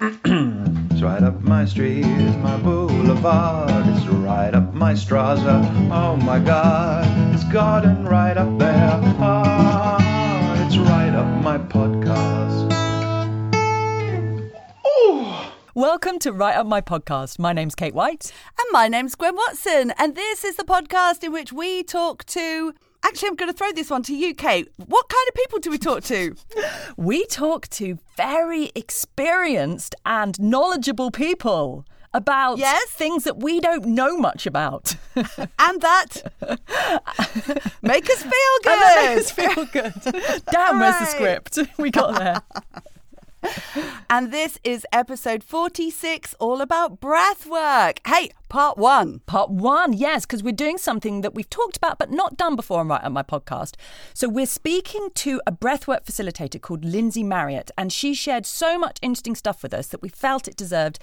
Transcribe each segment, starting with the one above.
it's right up my street, it's my boulevard. It's right up my Straza. Oh my God, it's garden right up there. Ah, it's right up my podcast. Welcome to Right Up My Podcast. My name's Kate White. And my name's Gwen Watson, and this is the podcast in which we talk to. Actually, I'm going to throw this one to you, Kate. What kind of people do we talk to? We talk to very experienced and knowledgeable people about Yes? things that we don't know much about. and that make us feel good. And that makes us feel good. Damn, where's the script? We got there. And this is episode 46, all about breath work. Hey, part one. Part one, yes, because we're doing something that we've talked about but not done before Right on My podcast. So we're speaking to a breathwork facilitator called Lyndsey Marriott, and she shared so much interesting stuff with us that we felt it deserved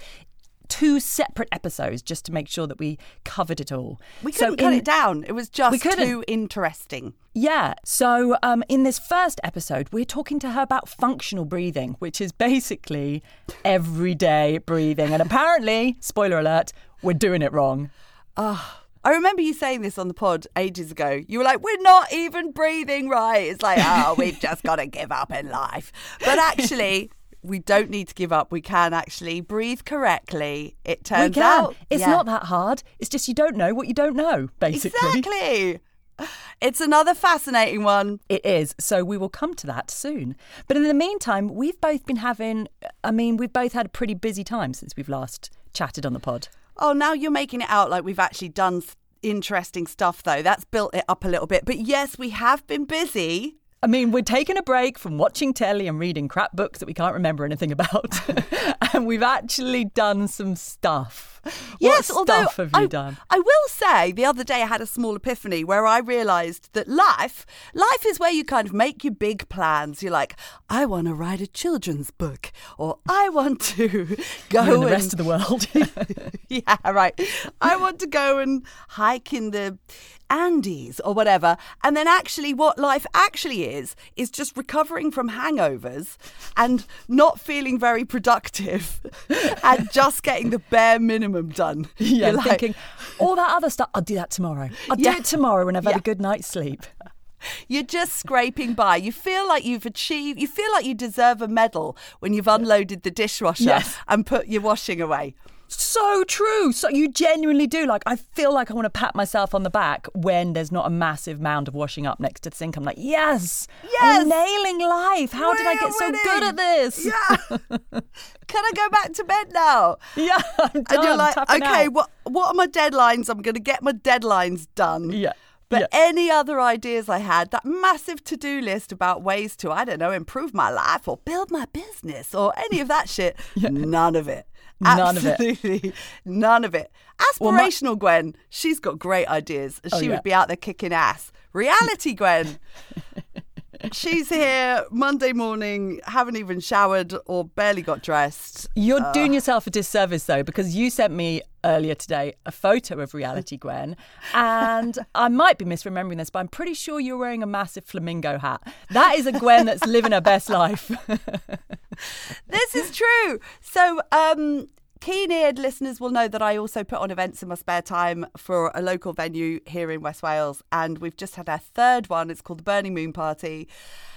two separate episodes just to make sure that we covered it all. We So couldn't cut in- it down. It was just too interesting. Yeah. So, um, in this first episode, we're talking to her about functional breathing, which is basically everyday breathing. And apparently, spoiler alert, we're doing it wrong. Ah, I remember you saying this on the pod ages ago. You were like, we're not even breathing right. It's like, oh, we've just got to give up in life. But actually, we don't need to give up. We can actually breathe correctly. It turns out. It's Yeah. not that hard. It's just you don't know what you don't know, basically. Exactly. It's another fascinating one. It is. So we will come to that soon. But in the meantime, we've both been having, I mean, we've both had a pretty busy time since we've last chatted on the pod. Oh, now you're making it out like we've actually done interesting stuff, though. That's built it up a little bit. But yes, we have been busy. I mean, we're taking a break from watching telly and reading crap books that we can't remember anything about. and we've actually done some stuff. Yes, what although stuff have you I, done? I will say the other day I had a small epiphany where I realised that life, life is where you kind of make your big plans. You're like, I want to write a children's book, or I want to go and the and rest of the world. yeah, right. I want to go and hike in the Andes or whatever. And then actually, what life actually is, is just recovering from hangovers and not feeling very productive and just getting the bare minimum done. yeah, You're like, thinking, all that other stuff, I'll do that tomorrow. I'll Yeah. do it tomorrow when I've had a good night's sleep. You're just scraping by. You feel like you've achieved, you feel like you deserve a medal when you've unloaded the dishwasher Yes. and put your washing away. So true. So you genuinely do. Like, I feel like I want to pat myself on the back when there's not a massive mound of washing up next to the sink. I'm like, yes, I'm Yes. nailing life. How did I We're get so good at this? Yeah. Can I go back to bed now? Yeah, I'm done. and you're like, okay, out. what what are my deadlines? I'm going to get my deadlines done. Yeah. But yeah. any other ideas I had, that massive to do list about ways to, I don't know, improve my life or build my business or any of that shit, none of it. None of it. Absolutely none of it. Well, my- Aspirational Gwen, she's got great ideas. Oh, she yeah. would be out there kicking ass. Reality Gwen, she's here Monday morning, haven't even showered or barely got dressed. You're doing yourself a disservice though, because you sent me earlier today a photo of Reality Gwen, and I might be misremembering this, but I'm pretty sure you're wearing a massive flamingo hat. That is a Gwen that's living her best life. this is true. So, um, keen eared listeners will know that I also put on events in my spare time for a local venue here in West Wales. And we've just had our third one. It's called the Burning Moon Party.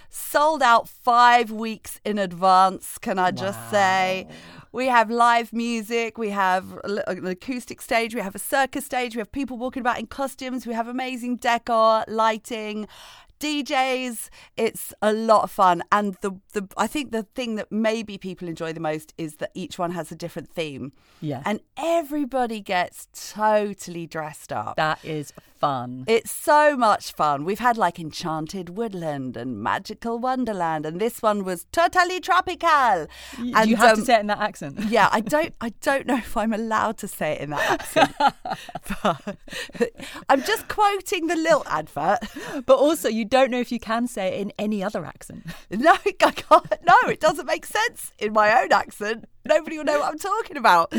Sold out five weeks in advance, can I just say? We have live music, we have uh, an acoustic stage, we have a circus stage, we have people walking about in costumes, we have amazing decor, lighting. DJs, it's a lot of fun, and the the I think the thing that maybe people enjoy the most is that each one has a different theme. Yeah. and everybody gets totally dressed up. That is fun. It's so much fun. We've had like Enchanted Woodland and Magical Wonderland, and this one was totally tropical. Y- and you have um, to say it in that accent. yeah, I don't. I don't know if I'm allowed to say it in that accent. but I'm just quoting the Lilt advert. But also, you don't know if you can say it in any other accent. No, I can't. No, it doesn't make sense in my own accent. Nobody will know what I'm talking about.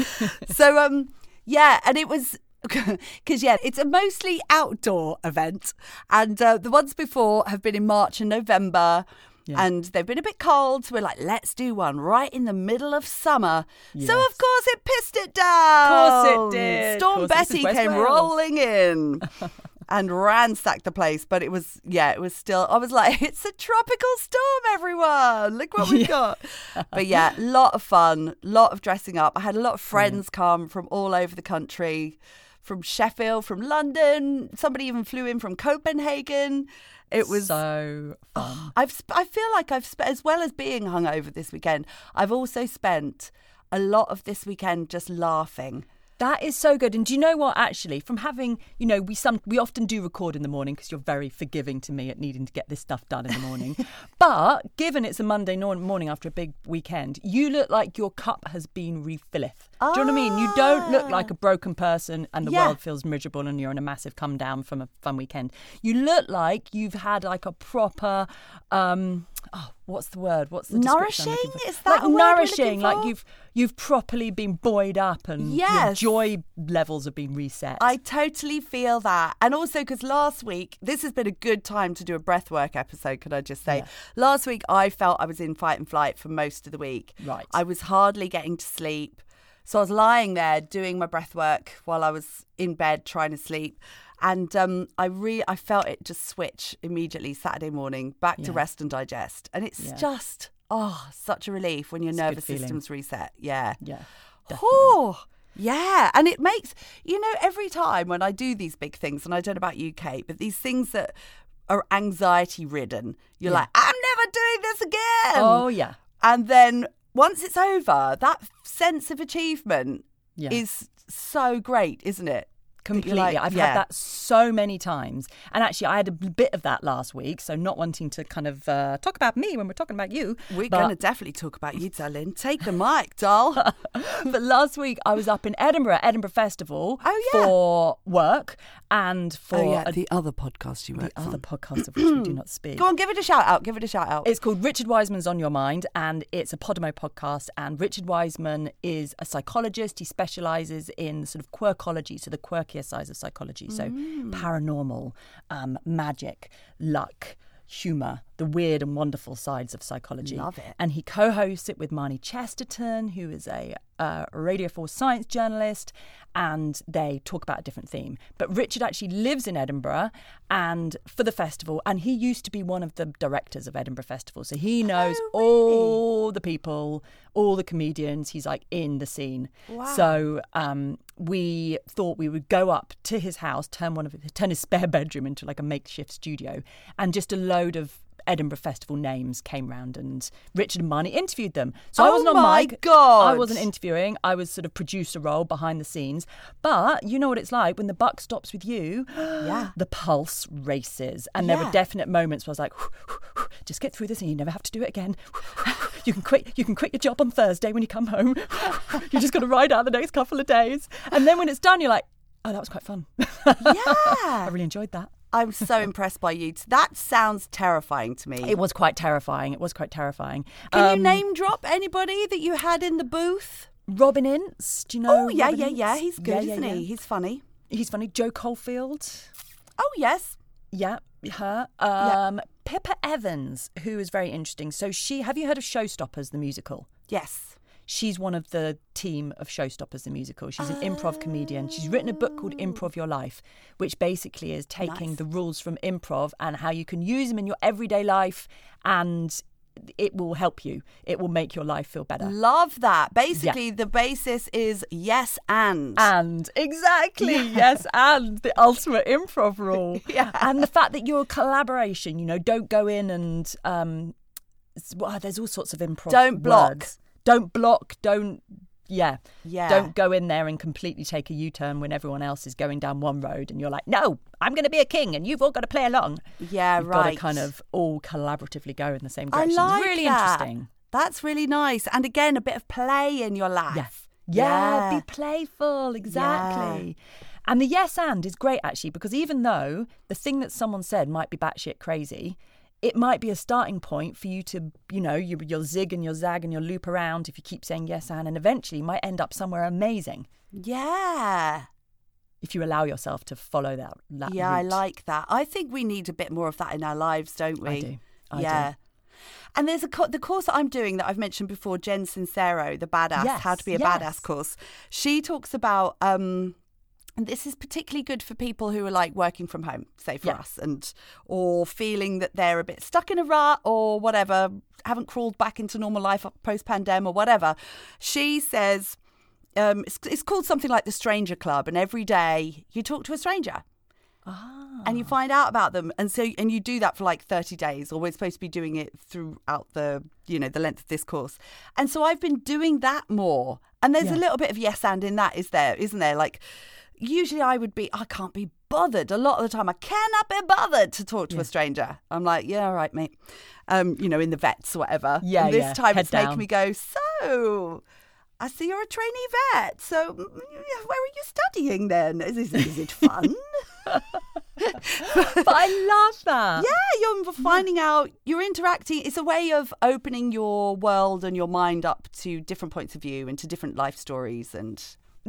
so, um, yeah, and it was because yeah, it's a mostly outdoor event, and uh, the ones before have been in March and November. Yeah. And they've been a bit cold, so we're like, let's do one right in the middle of summer. So of course it pissed it down. Of course it did. Storm Course, this is Betty came Wales. rolling in. And ransacked the place, but it was yeah, it was still. I was like, "It's a tropical storm, everyone! Look what we've got!" But yeah, lot of fun, lot of dressing up. I had a lot of friends come from all over the country, from Sheffield, from London. Somebody even flew in from Copenhagen. It was so oh, fun. I've sp- I feel like I've spent as well as being hungover this weekend. I've also spent a lot of this weekend just laughing. That is so good. And do you know what? Actually, from having, you know, we some we often do record in the morning because you're very forgiving to me at needing to get this stuff done in the morning. but given it's a Monday morning after a big weekend, you look like your cup has been refilleth. Do you know what I mean? You don't look like a broken person and the Yeah. world feels miserable and you're in a massive come down from a fun weekend. You look like you've had like a proper um oh, what's the word? What's the Nourishing? Is that like nourishing? Like you've you've properly been buoyed up and your Yes. joy levels have been reset. I totally feel that. And also because last week, this has been a good time to do a breathwork episode, could I just say? Last week, I felt I was in fight and flight for most of the week. Right. I was hardly getting to sleep. So I was lying there doing my breath work while I was in bed trying to sleep. And um, I re- I felt it just switch immediately Saturday morning back to rest and digest. And it's Yeah. just, oh, such a relief when your It's nervous system's reset. Yeah. yeah. Oh, yeah. And it makes, you know, every time when I do these big things, and I don't know about you, Kate, but these things that are anxiety ridden, you're Yeah. like, I'm never doing this again. Oh yeah. And then once it's over, that sense of achievement Yeah. is so great, isn't it? Completely. like, I've yeah. had that so many times. And actually, I had a bit of that last week. So, not wanting to kind of uh, talk about me when we're talking about you. We're but- going to definitely talk about you, darling. Take the mic, doll. but last week I was up in Edinburgh, Edinburgh Festival, Oh, yeah. for work and for oh, yeah, a- the other podcast you the worked other on. podcast of which we do not speak. Go on, give it a shout out. Give it a shout out. It's called Richard Wiseman's On Your Mind, and it's a Podimo podcast. And Richard Wiseman is a psychologist. He specialises in sort of quirkology, so the quirkier sides of psychology, so paranormal, um, magic, luck. Humour, the weird and wonderful sides of psychology. Love it. And he co hosts it with Marnie Chesterton, who is a uh, Radio 4 science journalist, and they talk about a different theme. But Richard actually lives in Edinburgh and for the festival, and he used to be one of the directors of Edinburgh Festival. So he knows all the people, all the comedians. He's like in the scene. Wow. So um, we thought we would go up to his house, turn one of turn his spare bedroom into like a makeshift studio, and just a load of Edinburgh Festival names came round, and Richard and Marnie interviewed them. So I Oh wasn't on my mic. God. I wasn't interviewing. I was sort of producer role behind the scenes. But you know what it's like when the buck stops with you. Yeah. The pulse races, and there were definite moments where I was like, just get through this, and you never have to do it again. You can quit. You can quit your job on Thursday when you come home. you just got to ride out the next couple of days, and then when it's done, you're like, oh, that was quite fun. Yeah, I really enjoyed that. I'm so impressed by you. That sounds terrifying to me. It was quite terrifying. It was quite terrifying. Can you Um, name drop anybody that you had in the booth? Robin Ince? Do you know? Oh, yeah, Robin yeah, Ince? yeah. He's good, Yeah, yeah, isn't yeah. he? He's funny. He's funny. Jo Caulfield. Oh, yes. Yeah, her. Um, Pippa Evans, who is very interesting. So she, have you heard of Showstoppers the musical? Yes. She's one of the team of Showstoppers the musical. She's an improv comedian. She's written a book called Improv Your Life, which basically is taking Nice. the rules from improv and how you can use them in your everyday life and it will help you. It will make your life feel better. Love that. Basically, the basis is yes and. And exactly, yes, and the ultimate improv rule. Yeah. And the fact that you're a collaboration, you know, don't go in and um well, there's all sorts of improv. Don't block. words. Don't block, don't yeah. Yeah. Don't go in there and completely take a U-turn when everyone else is going down one road and you're like, "No, I'm going to be a king and you've all got to play along." yeah, You've right. got to kind of all collaboratively go in the same direction. I like it's really that. interesting. That's really nice. And again, a bit of play in your life. Yes. Yeah, Yeah. be playful, exactly. And the yes and is great actually because even though the thing that someone said might be batshit crazy, it might be a starting point for you to, you know, you, you'll zig and you'll zag and you'll loop around if you keep saying yes Anne, and eventually you might end up somewhere amazing Yeah. if you allow yourself to follow that. that Yeah, I like that. I think we need a bit more of that in our lives, don't we? I do. I do. yeah. And there's a co- the course that I'm doing that I've mentioned before, Jen Sincero, the badass, Yes, how to be a yes. badass course. She talks about um and this is particularly good for people who are like working from home, say for Yeah. us, and or feeling that they're a bit stuck in a rut or whatever, haven't crawled back into normal life post pandemic or whatever. She says um, it's, it's called something like the Stranger Club, and every day you talk to a stranger Ah. and you find out about them and so and you do that for like 30 days or we're supposed to be doing it throughout the you know the length of this course and so i've been doing that more and there's Yeah. a little bit of yes and in that is there isn't there like usually i would be i can't be bothered a lot of the time i cannot be bothered to talk to Yeah. a stranger i'm like yeah all right mate um you know in the vets or whatever Yeah, and this yeah. time Head it's making me go so I see you're a trainee vet. So, where are you studying then? Is, is, is it fun? but I love that. Yeah, you're mm-hmm. finding out, you're interacting. It's a way of opening your world and your mind up to different points of view and to different life stories. And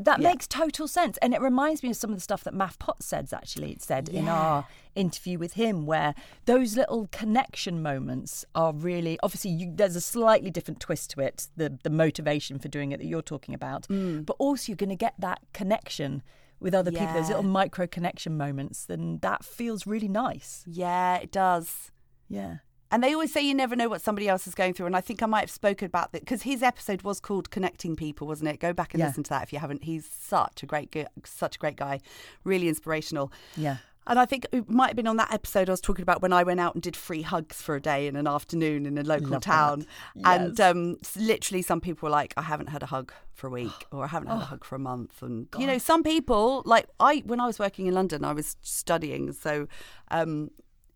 That Yeah. makes total sense. And it reminds me of some of the stuff that Matt Potts said, actually. It said in our interview with him, where those little connection moments are really obviously you, there's a slightly different twist to it, the, the motivation for doing it that you're talking about. Mm. But also, you're going to get that connection with other people, those little micro connection moments. Then that feels really nice. yeah, it does. Yeah. And they always say you never know what somebody else is going through. And I think I might have spoken about that because his episode was called "Connecting People," wasn't it? Go back and Yeah. listen to that if you haven't. He's such a great, such a great guy, really inspirational. Yeah. And I think it might have been on that episode I was talking about when I went out and did free hugs for a day in an afternoon in a local Love town. that. And um, literally, some people were like, I haven't had a hug for a week or I haven't Oh. had a hug for a month. And, you know, some people, like I, when I was working in London, I was studying. So, um,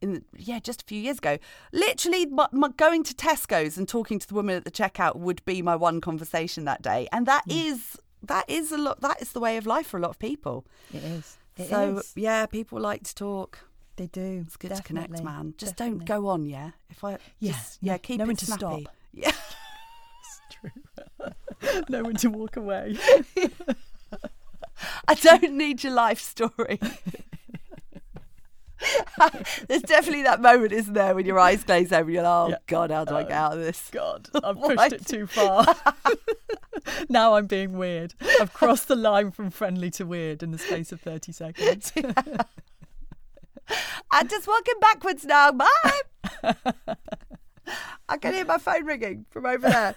in, yeah, just a few years ago, literally my, my, going to Tesco's and talking to the woman at the checkout would be my one conversation that day. And that Mm. is, that is a lot, that is the way of life for a lot of people. It is. It so, is. yeah, people like to talk. They do. It's good to connect, man. Just Definitely. don't go on, yeah. If I, Yeah, just, yeah, yeah. keep Know it to stop. Yeah, it's True. know when to walk away. I don't need your life story. There's definitely that moment, isn't there, when your eyes glaze over, you're like, oh Yeah. God, how do I get Oh, out of this? God, I've pushed it too far. now I'm being weird. I've crossed the line from friendly to weird in the space of 30 seconds. I'm just walking backwards now. Bye. I can hear my phone ringing from over there.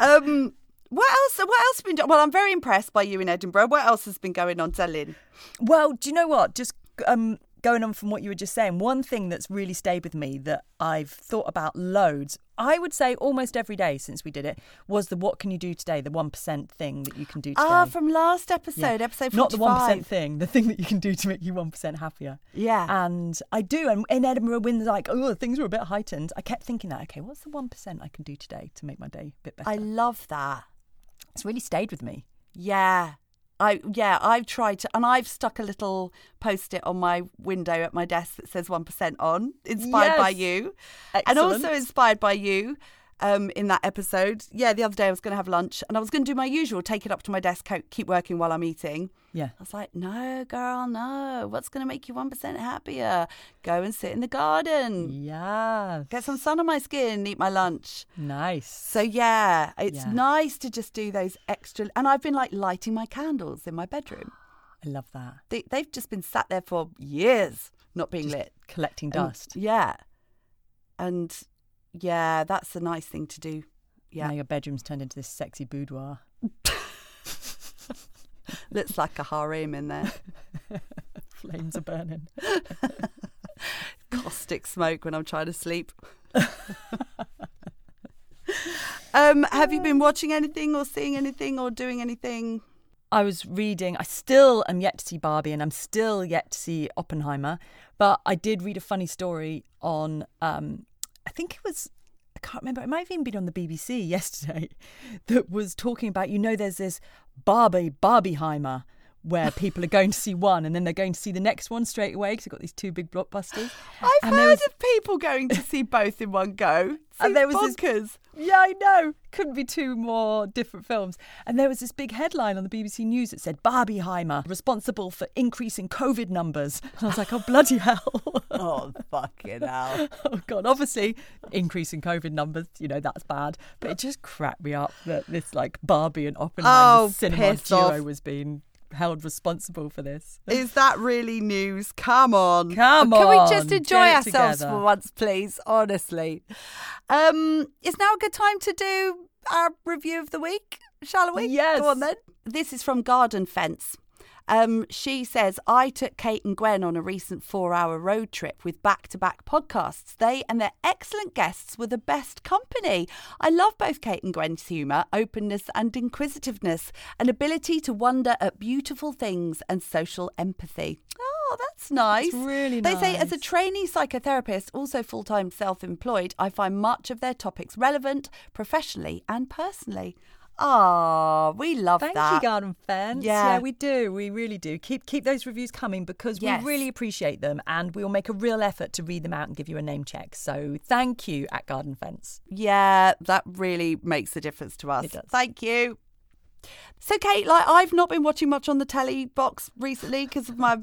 Um, what else? What else has been? Well, I'm very impressed by you in Edinburgh. What else has been going on, Selin? well, do you know what? Just um, going on from what you were just saying, one thing that's really stayed with me that I've thought about loads, I would say almost every day since we did it, was the what can you do today, the 1% thing that you can do today. Ah, from last episode, Yeah. episode 45. Not the 1% thing, the thing that you can do to make you 1% happier. Yeah. And I do. And in Edinburgh, when like, oh, things were a bit heightened, I kept thinking that, okay, what's the 1% I can do today to make my day a bit better? I love that. It's really stayed with me. Yeah. I yeah, I've tried to and I've stuck a little post it on my window at my desk that says 1% on, inspired by Yes. you. And also inspired by you um, in that episode. Yeah, the other day I was going to have lunch and I was going to do my usual, take it up to my desk, keep working while I'm eating. Yeah. I was like, no, girl, no. What's going to make you 1% happier? Go and sit in the garden, Yeah. get some sun on my skin, eat my lunch. Nice. So yeah, it's Yeah. nice to just do those extra. And I've been like lighting my candles in my bedroom. I love that. They, they've just been sat there for years, not being lit. Collecting And- dust. yeah, and yeah, that's a nice thing to do. Yeah. Now your bedroom's turned into this sexy boudoir. looks like a harem in there. Flames are burning. Caustic smoke when I'm trying to sleep. um, have you been watching anything or seeing anything or doing anything? I was reading, I still am yet to see Barbie and I'm still yet to see Oppenheimer, but I did read a funny story on, um, I think it was, I can't remember, it might have even been on the BBC yesterday, that was talking about, you know, there's this Barbie, Barbieheimer, where people are going to see one and then they're going to see the next one straight away because they've got these two big blockbusters. I've And heard was- of people going to see both in one go. And there was this- bonkers. Yeah, I know. Couldn't be two more different films. And there was this big headline on the BBC News that said Barbieheimer responsible for increasing COVID numbers. And I was like, oh bloody hell. Oh, fucking hell. oh god, obviously increasing COVID numbers, you know, that's bad. But it just cracked me up that this like Barbie and Oppenheimer Oh, cinema duo off. was being held responsible for this. Is that really news? Come on. Come on. Can we just enjoy ourselves together. for once, please? Honestly. Um, is now a good time to do our review of the week, shall we? Yes. Go on then. This is from Garden Fence. Um, she says, I took Kate and Gwen on a recent four hour road trip with back to back podcasts. They and their excellent guests were the best company. I love both Kate and Gwen's humour, openness, and inquisitiveness, an ability to wonder at beautiful things, and social empathy. Oh, that's nice. really nice. They say, as a trainee psychotherapist, also full time self employed, I find much of their topics relevant professionally and personally. Ah, we love Thank that. you, Garden Fence. Yeah. we do. We really do. Keep keep those reviews coming because Yes. we really appreciate them and we will make a real effort to read them out and give you a name check. So thank you at Garden Fence. Yeah, that really makes a difference to us. Thank you. So, Kate, like I've not been watching much on the telly box recently because of my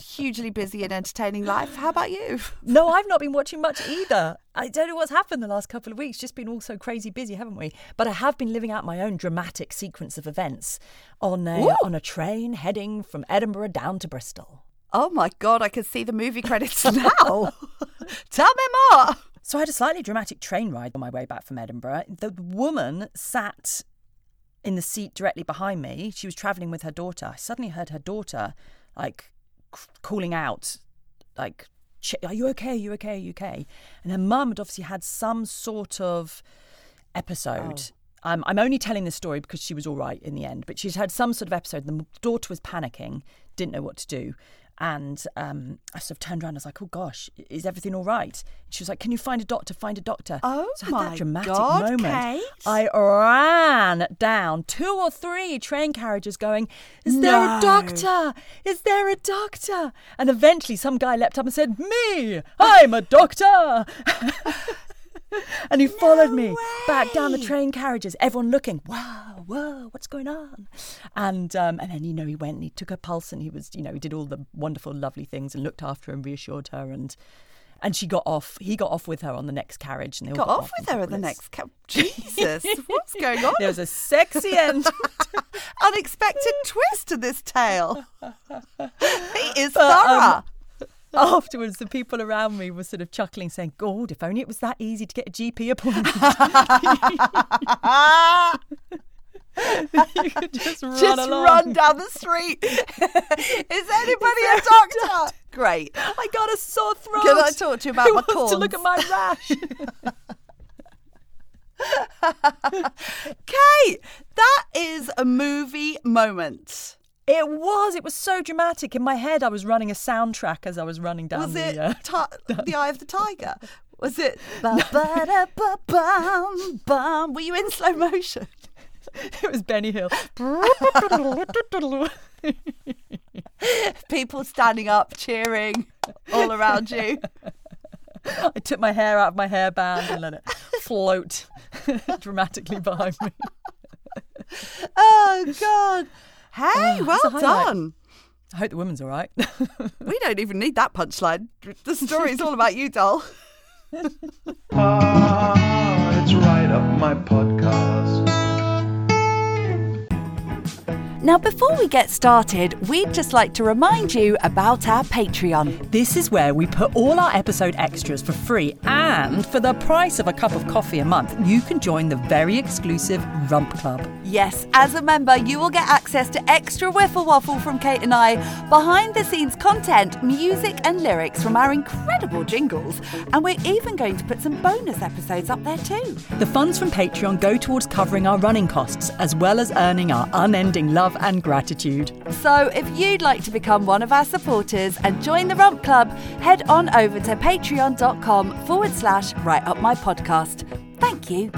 hugely busy and entertaining life. How about you? No, I've not been watching much either. I don't know what's happened the last couple of weeks. Just been all so crazy busy, haven't we? But I have been living out my own dramatic sequence of events on a, Ooh. on a train heading from Edinburgh down to Bristol. Oh my God, I can see the movie credits now. Tell me more. So I had a slightly dramatic train ride on my way back from Edinburgh. The woman sat in the seat directly behind me. She was travelling with her daughter. I suddenly heard her daughter like c- calling out, like, "Are you okay? Are you okay? Are you okay?" And her mum had obviously had some sort of episode. Um, I'm only telling this story because she was all right in the end, but she'd had some sort of episode. The daughter was panicking, didn't know what to do. And um, I sort of turned around. I was like, "Oh gosh, is everything all right?" She was like, "Can you find a doctor? Find a doctor." Oh so my that dramatic God, moment. Kate. I ran down two or three train carriages, going, "Is there a doctor? Is there a doctor?" And eventually, some guy leapt up and said, "Me, I'm a doctor." and he followed me back down the train carriages. Everyone looking, "Wow, whoa, what's going on?" And um, and then you know he went and he took her pulse and he was you know he did all the wonderful, lovely things and looked after her and reassured her and. And she got off. He got off with her on the next carriage, and they all Got off with her at the next cab. Jesus, what's going on? There was a sexy end. Unexpected twist to this tale. He is But, um, thorough. Afterwards, the people around me were sort of chuckling, saying, "God, if only it was that easy to get a GP appointment. you could just run Just along." run down the street. is anybody a doctor? Great. I got a sore throat. Can I talk to you about Who my wants to look at my rash? Kate, that is a movie moment. It was. It was so dramatic. In my head, I was running a soundtrack as I was running down Was the. it uh, ti- The Eye of the Tiger? Was it? Ba-ba-da-ba-bum, bum? Were you in slow motion? it was Benny Hill. People standing up, cheering all around you. I took my hair out of my hairband and let it float dramatically behind me. Oh God! Hey, Oh, well that's a highlight. done. I hope the woman's all right. We don't even need that punchline. The story's all about you, doll. Ah, it's right up my podcast. Now, before we get started, we'd just like to remind you about our Patreon. This is where we put all our episode extras for free, and for the price of a cup of coffee a month, you can join the very exclusive Rump Club. Yes, as a member, you will get access to extra Wiffle Waffle from Kate and I, behind the scenes content, music, and lyrics from our incredible jingles. And we're even going to put some bonus episodes up there too. The funds from Patreon go towards covering our running costs, as well as earning our unending love and gratitude. So, if you'd like to become one of our supporters and join the Rump Club, head on over to patreon.com forward slash right up my podcast. Thank you.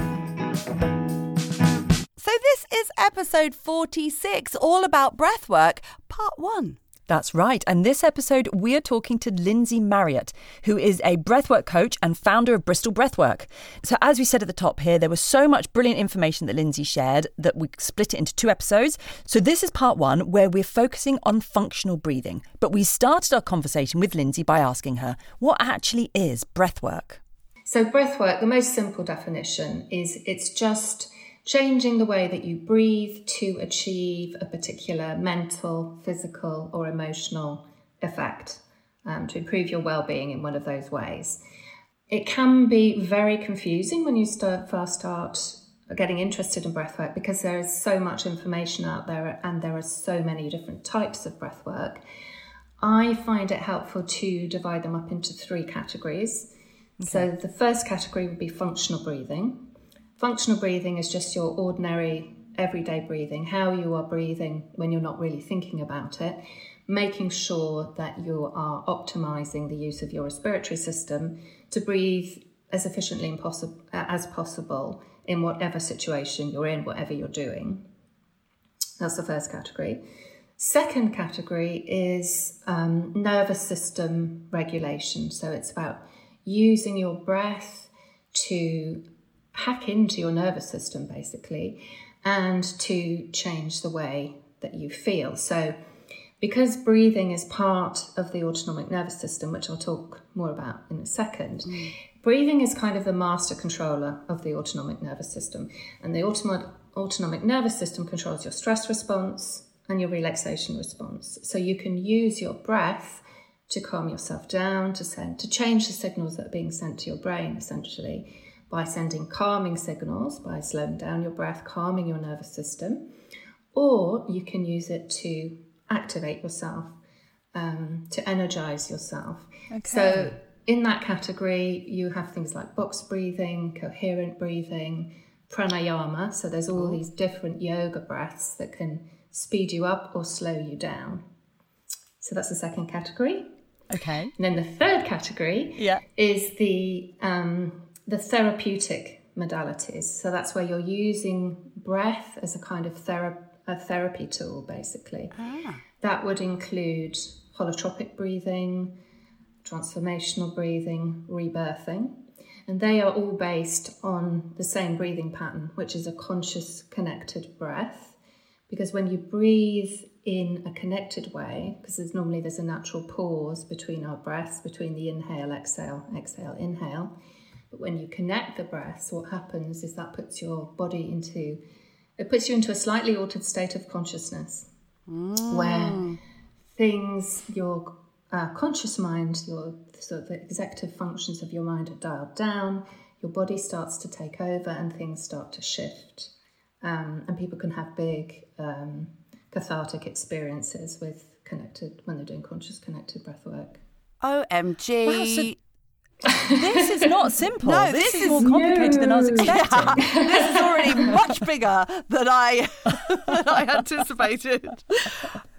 So, this is episode 46, all about breathwork, part one. That's right. And this episode, we are talking to Lyndsey Marriott, who is a breathwork coach and founder of Bristol Breathwork. So, as we said at the top here, there was so much brilliant information that Lyndsey shared that we split it into two episodes. So, this is part one, where we're focusing on functional breathing. But we started our conversation with Lyndsey by asking her, what actually is breathwork? So, breathwork, the most simple definition is it's just changing the way that you breathe to achieve a particular mental, physical, or emotional effect um, to improve your well being in one of those ways. It can be very confusing when you start, first start getting interested in breathwork because there is so much information out there and there are so many different types of breathwork. I find it helpful to divide them up into three categories. Okay. So the first category would be functional breathing. Functional breathing is just your ordinary everyday breathing, how you are breathing when you're not really thinking about it, making sure that you are optimizing the use of your respiratory system to breathe as efficiently as possible in whatever situation you're in, whatever you're doing. That's the first category. Second category is um, nervous system regulation. So it's about using your breath to hack into your nervous system basically and to change the way that you feel. So, because breathing is part of the autonomic nervous system, which I'll talk more about in a second, mm. breathing is kind of the master controller of the autonomic nervous system. And the autonomic, autonomic nervous system controls your stress response and your relaxation response. So, you can use your breath to calm yourself down, to send, to change the signals that are being sent to your brain, essentially by sending calming signals, by slowing down your breath, calming your nervous system, or you can use it to activate yourself, um, to energize yourself. Okay. So, in that category, you have things like box breathing, coherent breathing, pranayama. So, there's all these different yoga breaths that can speed you up or slow you down. So, that's the second category. Okay. And then the third category yeah. is the um, the therapeutic modalities. So that's where you're using breath as a kind of thera- a therapy tool, basically. Ah. That would include holotropic breathing, transformational breathing, rebirthing. And they are all based on the same breathing pattern, which is a conscious, connected breath. Because when you breathe in a connected way, because there's normally there's a natural pause between our breaths, between the inhale, exhale, exhale, inhale but when you connect the breaths, what happens is that puts your body into it puts you into a slightly altered state of consciousness mm. where things your uh, conscious mind, your sort of the executive functions of your mind are dialed down, your body starts to take over, and things start to shift. Um, and people can have big um, cathartic experiences with connected when they're doing conscious connected breath work. OMG. Wow, so this is not simple. No, this, this is, more complicated no. than I was expecting. Yeah, this is already much bigger than I than I anticipated.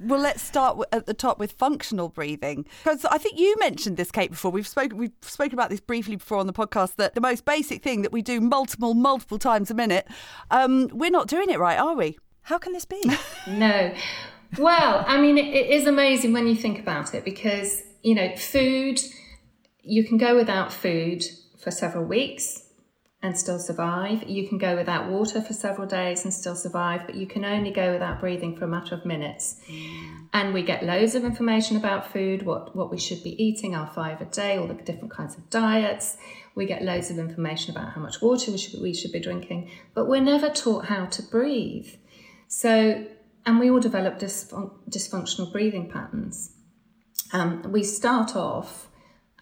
Well, let's start at the top with functional breathing because I think you mentioned this, Kate, before. We've spoken we've spoken about this briefly before on the podcast. That the most basic thing that we do multiple multiple times a minute, um, we're not doing it right, are we? How can this be? no. Well, I mean, it, it is amazing when you think about it because you know food you can go without food for several weeks and still survive. You can go without water for several days and still survive, but you can only go without breathing for a matter of minutes. Mm. And we get loads of information about food, what, what we should be eating, our five a day, all the different kinds of diets. We get loads of information about how much water we should, we should be drinking, but we're never taught how to breathe. So, and we all develop dysfun- dysfunctional breathing patterns. Um, we start off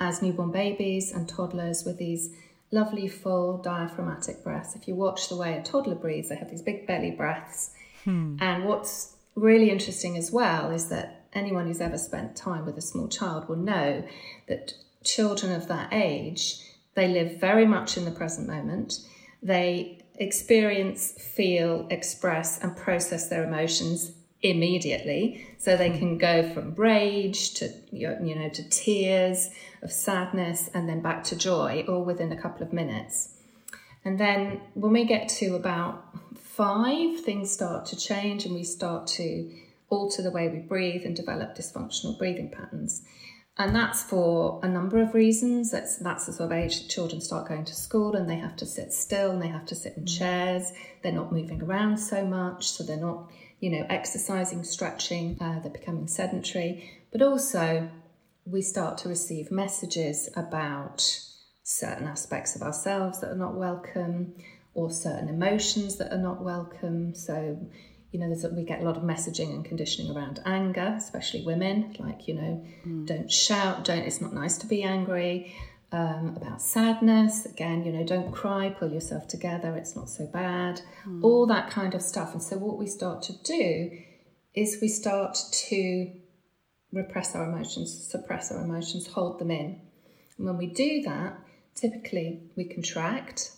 as newborn babies and toddlers with these lovely full diaphragmatic breaths. If you watch the way a toddler breathes, they have these big belly breaths. Hmm. And what's really interesting as well is that anyone who's ever spent time with a small child will know that children of that age they live very much in the present moment. They experience, feel, express, and process their emotions immediately. So they hmm. can go from rage to you know to tears of sadness and then back to joy all within a couple of minutes. And then when we get to about five, things start to change and we start to alter the way we breathe and develop dysfunctional breathing patterns. And that's for a number of reasons. That's that's the sort of age that children start going to school and they have to sit still and they have to sit in hmm. chairs. They're not moving around so much, so they're not, you know, exercising, stretching. Uh, they're becoming sedentary. But also, we start to receive messages about certain aspects of ourselves that are not welcome, or certain emotions that are not welcome. So you know, there's we get a lot of messaging and conditioning around anger, especially women, like you know, mm. don't shout, don't. It's not nice to be angry. Um, about sadness, again, you know, don't cry, pull yourself together. It's not so bad. Mm. All that kind of stuff. And so, what we start to do is we start to repress our emotions, suppress our emotions, hold them in. And when we do that, typically we contract.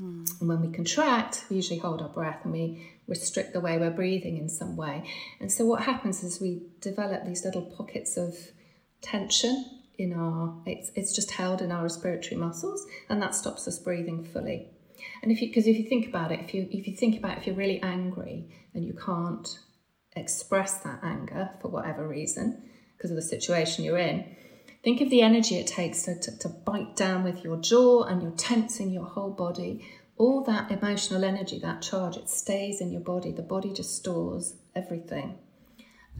Mm. And when we contract, we usually hold our breath and we restrict the way we're breathing in some way. And so what happens is we develop these little pockets of tension in our it's it's just held in our respiratory muscles and that stops us breathing fully. And if you because if you think about it, if you if you think about if you're really angry and you can't express that anger for whatever reason because of the situation you're in, think of the energy it takes to, to, to bite down with your jaw and you're tensing your whole body all that emotional energy, that charge, it stays in your body. The body just stores everything.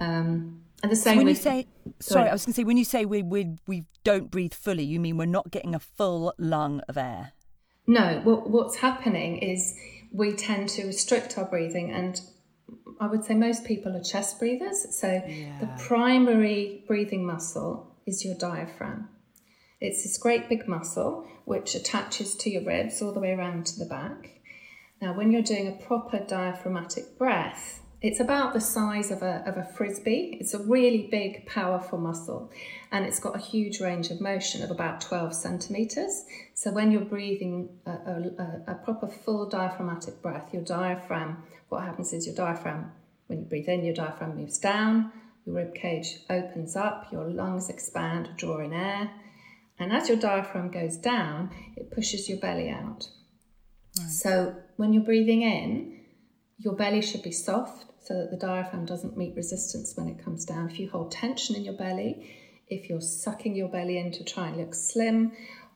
Um, and the same. So when with, you say, sorry, sorry I was going to say, when you say we, we we don't breathe fully, you mean we're not getting a full lung of air? No. What, what's happening is we tend to restrict our breathing, and I would say most people are chest breathers. So yeah. the primary breathing muscle is your diaphragm. It's this great big muscle which attaches to your ribs all the way around to the back. Now, when you're doing a proper diaphragmatic breath, it's about the size of a, of a frisbee. It's a really big, powerful muscle, and it's got a huge range of motion of about 12 centimeters. So, when you're breathing a, a, a proper full diaphragmatic breath, your diaphragm, what happens is your diaphragm, when you breathe in, your diaphragm moves down, your rib cage opens up, your lungs expand, draw in air. And as your diaphragm goes down, it pushes your belly out. Right. So when you're breathing in, your belly should be soft so that the diaphragm doesn't meet resistance when it comes down. If you hold tension in your belly, if you're sucking your belly in to try and look slim,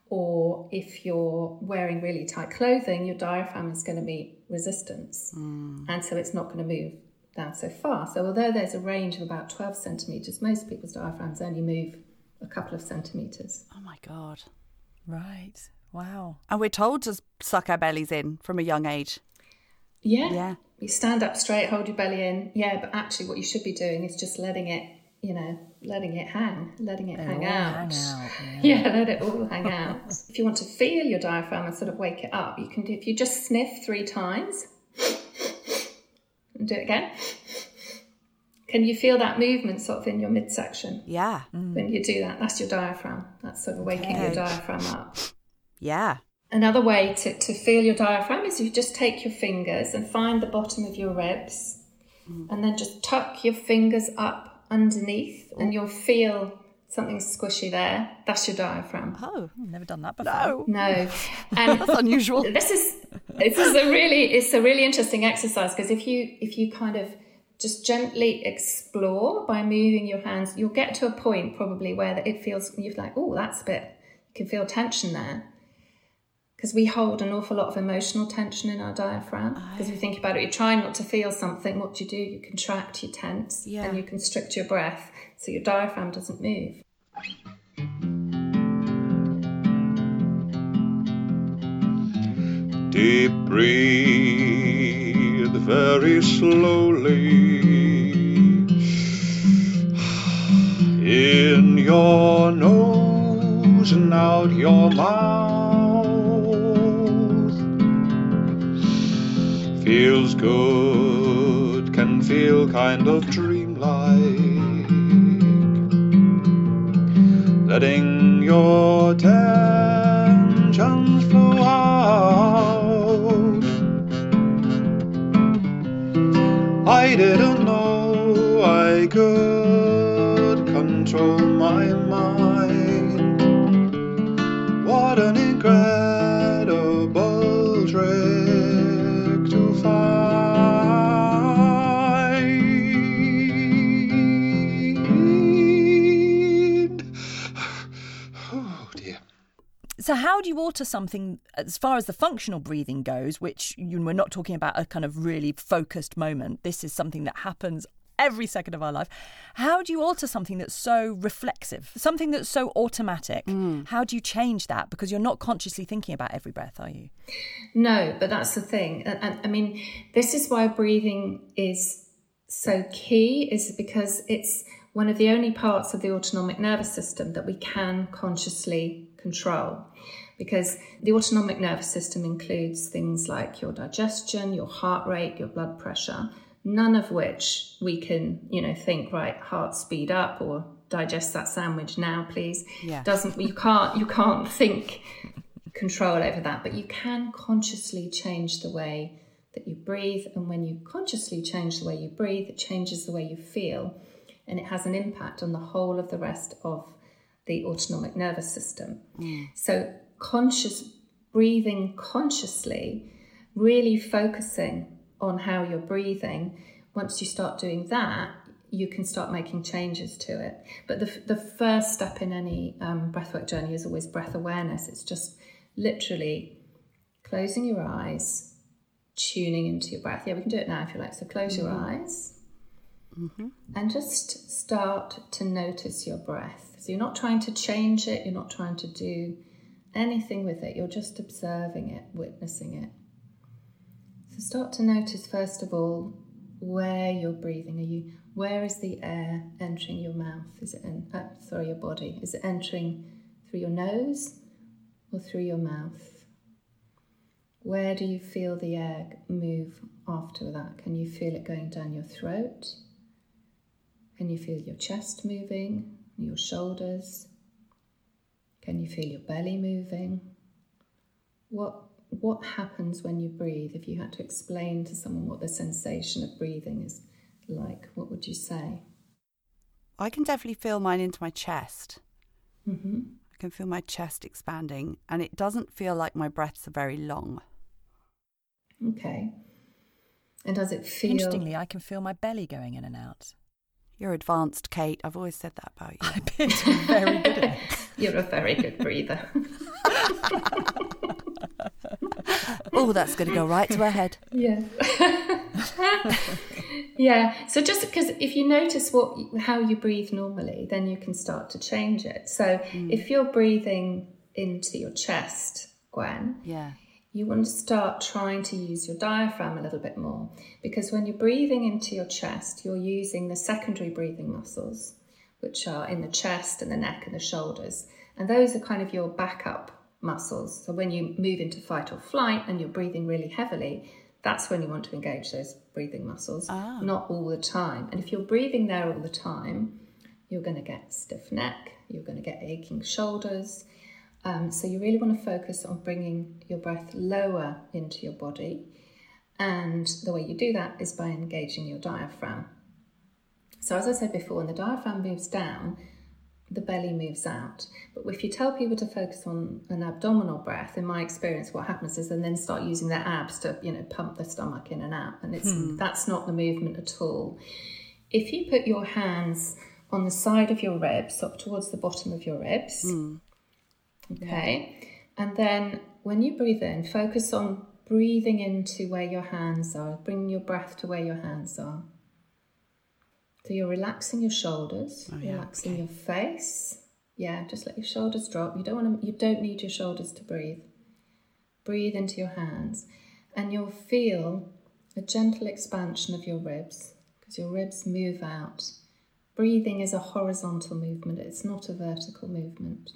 or if you're wearing really tight clothing, your diaphragm is going to meet resistance. Mm. And so it's not going to move down so far. So, although there's a range of about 12 centimetres, most people's diaphragms only move a couple of centimetres. Oh my God. Right. Wow. And we're told to suck our bellies in from a young age. Yeah. Yeah. You stand up straight, hold your belly in. Yeah, but actually, what you should be doing is just letting it, you know, letting it hang, letting it hang out. hang out. Yeah. yeah, let it all hang out. if you want to feel your diaphragm and sort of wake it up, you can do, if you just sniff three times, and do it again. Can you feel that movement sort of in your midsection? Yeah. Mm. When you do that, that's your diaphragm. That's sort of waking okay. your diaphragm up. Yeah. Another way to, to feel your diaphragm is you just take your fingers and find the bottom of your ribs mm. and then just tuck your fingers up underneath and you'll feel something squishy there. That's your diaphragm. Oh, I've never done that before. No, no, and that's unusual. This is this is a really it's a really interesting exercise because if you if you kind of just gently explore by moving your hands. You'll get to a point probably where it feels you're like, oh, that's a bit. You can feel tension there because we hold an awful lot of emotional tension in our diaphragm. Because oh. if you think about it, you try not to feel something. What do you do? You contract, you tense, yeah. and you constrict your breath so your diaphragm doesn't move. Deep breathe very slowly in your nose and out your mouth. Feels good, can feel kind of dreamlike. Letting your tensions how do you alter something as far as the functional breathing goes, which you we're not talking about a kind of really focused moment? This is something that happens every second of our life. How do you alter something that's so reflexive, something that's so automatic? Mm. How do you change that? Because you're not consciously thinking about every breath, are you? No, but that's the thing. And, I mean, this is why breathing is so key, is because it's one of the only parts of the autonomic nervous system that we can consciously control. Because the autonomic nervous system includes things like your digestion, your heart rate, your blood pressure none of which we can, you know, think, right, heart speed up or digest that sandwich now, please. Yeah. Doesn't you can't you can't think control over that, but you can consciously change the way that you breathe. And when you consciously change the way you breathe, it changes the way you feel. And it has an impact on the whole of the rest of the autonomic nervous system. Mm. So conscious breathing consciously, really focusing on how you're breathing, once you start doing that, you can start making changes to it. But the, the first step in any um, breathwork journey is always breath awareness. It's just literally closing your eyes, tuning into your breath. Yeah, we can do it now if you like. So close mm-hmm. your eyes mm-hmm. and just start to notice your breath. So you're not trying to change it, you're not trying to do anything with it, you're just observing it, witnessing it. So start to notice first of all where you're breathing. Are you where is the air entering your mouth? Is it in, uh, sorry your body? Is it entering through your nose or through your mouth? Where do you feel the air move after that? Can you feel it going down your throat? Can you feel your chest moving, your shoulders? Can you feel your belly moving? What what happens when you breathe? If you had to explain to someone what the sensation of breathing is like, what would you say? I can definitely feel mine into my chest. Mm-hmm. I can feel my chest expanding, and it doesn't feel like my breaths are very long. Okay. And does it feel. Interestingly, I can feel my belly going in and out. You're advanced, Kate. I've always said that about you. I've been very good at it. You're a very good breather. oh, that's going to go right to her head. Yeah. yeah. So just because if you notice what how you breathe normally, then you can start to change it. So mm. if you're breathing into your chest, Gwen, yeah. You want to start trying to use your diaphragm a little bit more because when you're breathing into your chest, you're using the secondary breathing muscles, which are in the chest and the neck and the shoulders. And those are kind of your backup muscles. So when you move into fight or flight and you're breathing really heavily, that's when you want to engage those breathing muscles, ah. not all the time. And if you're breathing there all the time, you're going to get stiff neck, you're going to get aching shoulders. Um, so you really want to focus on bringing your breath lower into your body. And the way you do that is by engaging your diaphragm. So, as I said before, when the diaphragm moves down, the belly moves out. But if you tell people to focus on an abdominal breath, in my experience, what happens is they then start using their abs to, you know, pump the stomach in and out, and it's hmm. that's not the movement at all. If you put your hands on the side of your ribs, up towards the bottom of your ribs, hmm. Okay, and then when you breathe in, focus on breathing into where your hands are, bring your breath to where your hands are. So you're relaxing your shoulders, oh, yeah, relaxing okay. your face. Yeah, just let your shoulders drop. You don't want to, you don't need your shoulders to breathe. Breathe into your hands and you'll feel a gentle expansion of your ribs because your ribs move out. Breathing is a horizontal movement, it's not a vertical movement.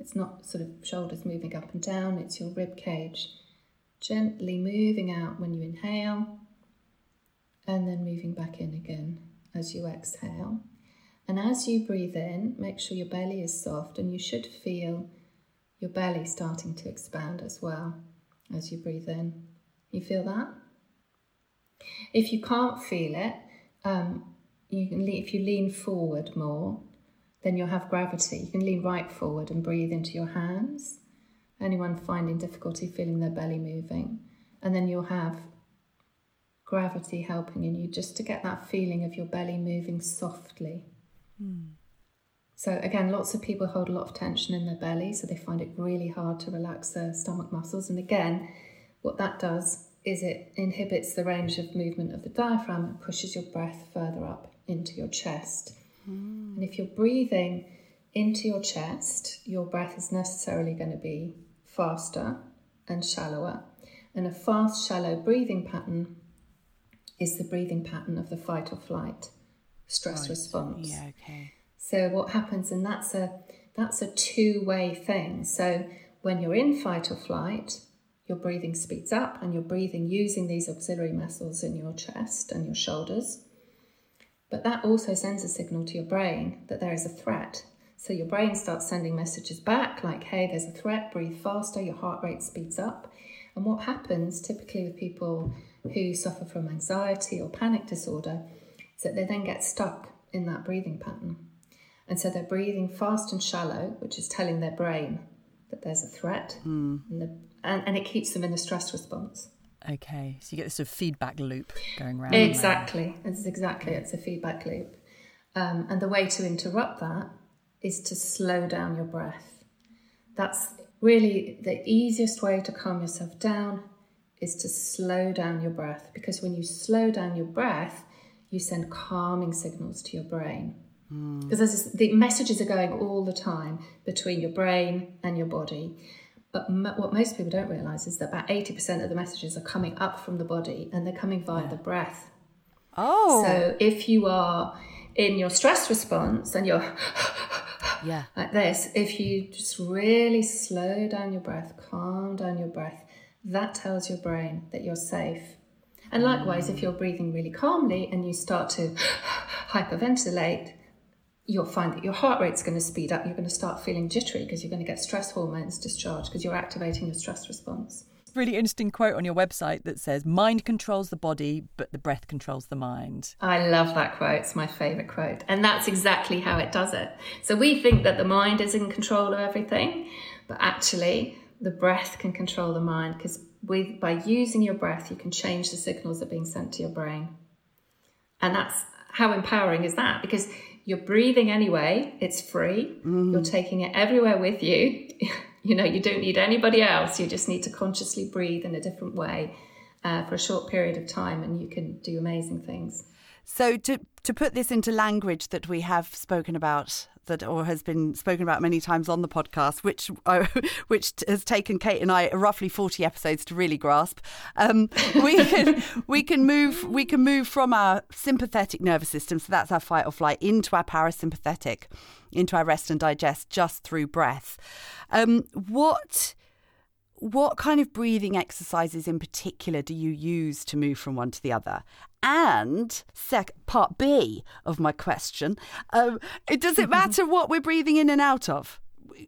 It's not sort of shoulders moving up and down, it's your rib cage gently moving out when you inhale and then moving back in again as you exhale. And as you breathe in, make sure your belly is soft and you should feel your belly starting to expand as well as you breathe in. You feel that? If you can't feel it, um, you can le- if you lean forward more, then you'll have gravity. You can lean right forward and breathe into your hands. Anyone finding difficulty feeling their belly moving, and then you'll have gravity helping in you just to get that feeling of your belly moving softly. Mm. So, again, lots of people hold a lot of tension in their belly, so they find it really hard to relax their stomach muscles. And again, what that does is it inhibits the range of movement of the diaphragm and pushes your breath further up into your chest. Mm. And if you're breathing into your chest, your breath is necessarily going to be faster and shallower. And a fast, shallow breathing pattern is the breathing pattern of the fight or flight stress right. response. Yeah, okay. So what happens, and that's a that's a two-way thing. So when you're in fight or flight, your breathing speeds up and you're breathing using these auxiliary muscles in your chest and your shoulders. But that also sends a signal to your brain that there is a threat. So your brain starts sending messages back like, hey, there's a threat, breathe faster, your heart rate speeds up. And what happens typically with people who suffer from anxiety or panic disorder is that they then get stuck in that breathing pattern. And so they're breathing fast and shallow, which is telling their brain that there's a threat, mm. and, the, and, and, it keeps them in the stress response. Okay, so you get this sort of feedback loop going around. Exactly, it's exactly it's a feedback loop, um, and the way to interrupt that is to slow down your breath. That's really the easiest way to calm yourself down is to slow down your breath because when you slow down your breath, you send calming signals to your brain. Because mm. the messages are going all the time between your brain and your body. But m- what most people don't realize is that about 80% of the messages are coming up from the body and they're coming via the breath. Oh. So if you are in your stress response and you're yeah. like this, if you just really slow down your breath, calm down your breath, that tells your brain that you're safe. And likewise, if mm. you're breathing really calmly and you start to hyperventilate, you'll find that your heart rate's going to speed up. You're going to start feeling jittery because you're going to get stress hormones discharged because you're activating your stress response. Really interesting quote on your website that says, Mind controls the body, but the breath controls the mind. I love that quote. It's my favourite quote. And that's exactly how it does it. So we think that the mind is in control of everything, but actually, the breath can control the mind because by using your breath, you can change the signals that are being sent to your brain. And that's how empowering is that? Because you're breathing anyway, it's free. Mm. You're taking it everywhere with you. you know, you don't need anybody else. You just need to consciously breathe in a different way uh, for a short period of time, and you can do amazing things. So, to, to put this into language that we have spoken about that or has been spoken about many times on the podcast, which uh, which has taken Kate and I roughly forty episodes to really grasp. Um, we can we can move we can move from our sympathetic nervous system, so that's our fight or flight, into our parasympathetic, into our rest and digest just through breath. Um, what what kind of breathing exercises in particular do you use to move from one to the other? And sec- part B of my question, um, does it matter what we're breathing in and out of?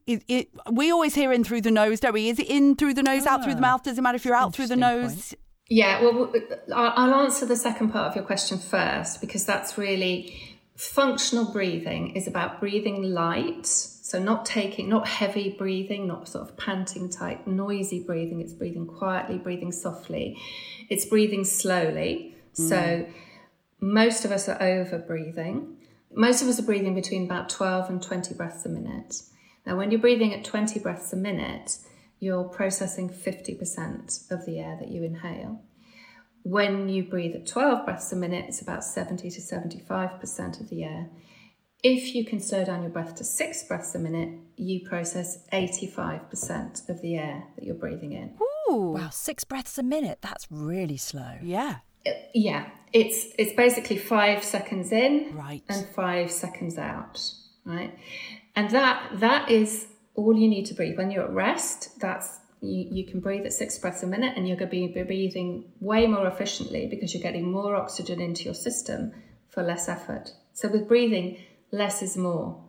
It, it, we always hear in through the nose, don't we? Is it in through the nose, out through the ah, mouth? Does it matter if you're out through the nose? Point. Yeah, well, I'll answer the second part of your question first because that's really functional breathing is about breathing light so, not taking, not heavy breathing, not sort of panting type, noisy breathing. It's breathing quietly, breathing softly. It's breathing slowly. Mm. So, most of us are over breathing. Most of us are breathing between about 12 and 20 breaths a minute. Now, when you're breathing at 20 breaths a minute, you're processing 50% of the air that you inhale. When you breathe at 12 breaths a minute, it's about 70 to 75% of the air. If you can slow down your breath to six breaths a minute, you process 85% of the air that you're breathing in. Ooh. Wow, six breaths a minute. That's really slow. Yeah. Uh, yeah. It's it's basically five seconds in right. and five seconds out. Right. And that that is all you need to breathe. When you're at rest, that's you, you can breathe at six breaths a minute and you're going to be breathing way more efficiently because you're getting more oxygen into your system for less effort. So with breathing, less is more.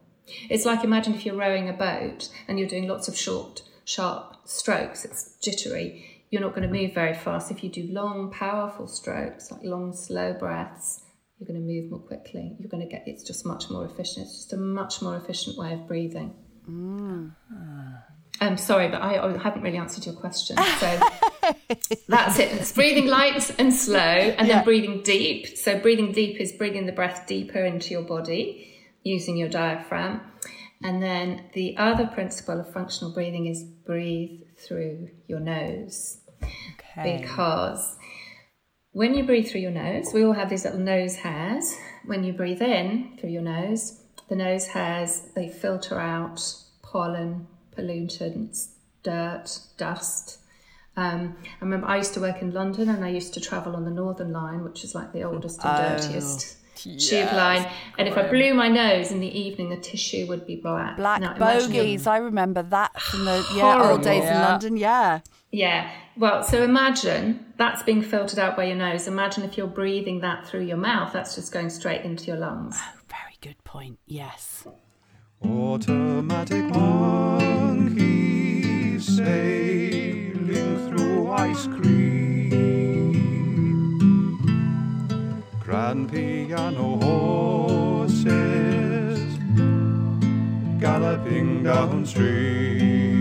It's like imagine if you're rowing a boat and you're doing lots of short, sharp strokes, it's jittery. You're not going to move very fast. If you do long, powerful strokes, like long, slow breaths, you're going to move more quickly. You're going to get, it's just much more efficient. It's just a much more efficient way of breathing. Mm. I'm sorry, but I, I, haven't really answered your question. So that's it. It's breathing light and slow, and yeah. then breathing deep. So breathing deep is bringing the breath deeper into your body using your diaphragm. And then the other principle of functional breathing is breathe through your nose. Okay. Because when you breathe through your nose, we all have these little nose hairs. When you breathe in through your nose, the nose hairs they filter out pollen, pollutants, dirt, dust. Um, I remember I used to work in London and I used to travel on the Northern Line, which is like the oldest and Oh. dirtiest tube line. And if I blew my nose in the evening, the tissue would be black. Black Now, bogies. I remember that from the yeah old Horrible. days in London. Yeah. Yeah. Well, so imagine that's being filtered out by your nose. Imagine if you're breathing that through your mouth, that's just going straight into your lungs. Oh, Very good point. Yes. Automatic monkey sailing through ice cream. Grand piano horses galloping down downstream.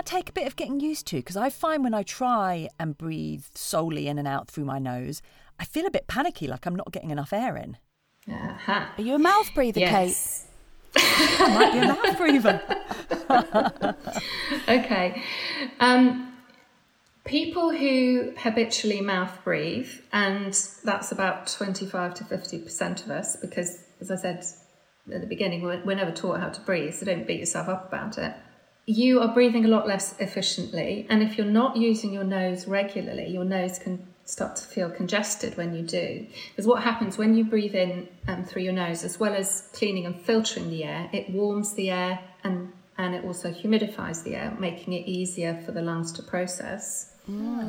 That take a bit of getting used to? Because I find when I try and breathe solely in and out through my nose, I feel a bit panicky, like I'm not getting enough air in. Aha. Are you a mouth breather, Yes. I might be a mouth breather. Okay. Um, people who habitually mouth breathe, and that's about 25 to 50% of us, because as I said at the beginning, we're, we're never taught how to breathe, so don't beat yourself up about it. You are breathing a lot less efficiently, and if you're not using your nose regularly, your nose can start to feel congested when you do. Because what happens when you breathe in um, through your nose, as well as cleaning and filtering the air, it warms the air and and it also humidifies the air, making it easier for the lungs to process.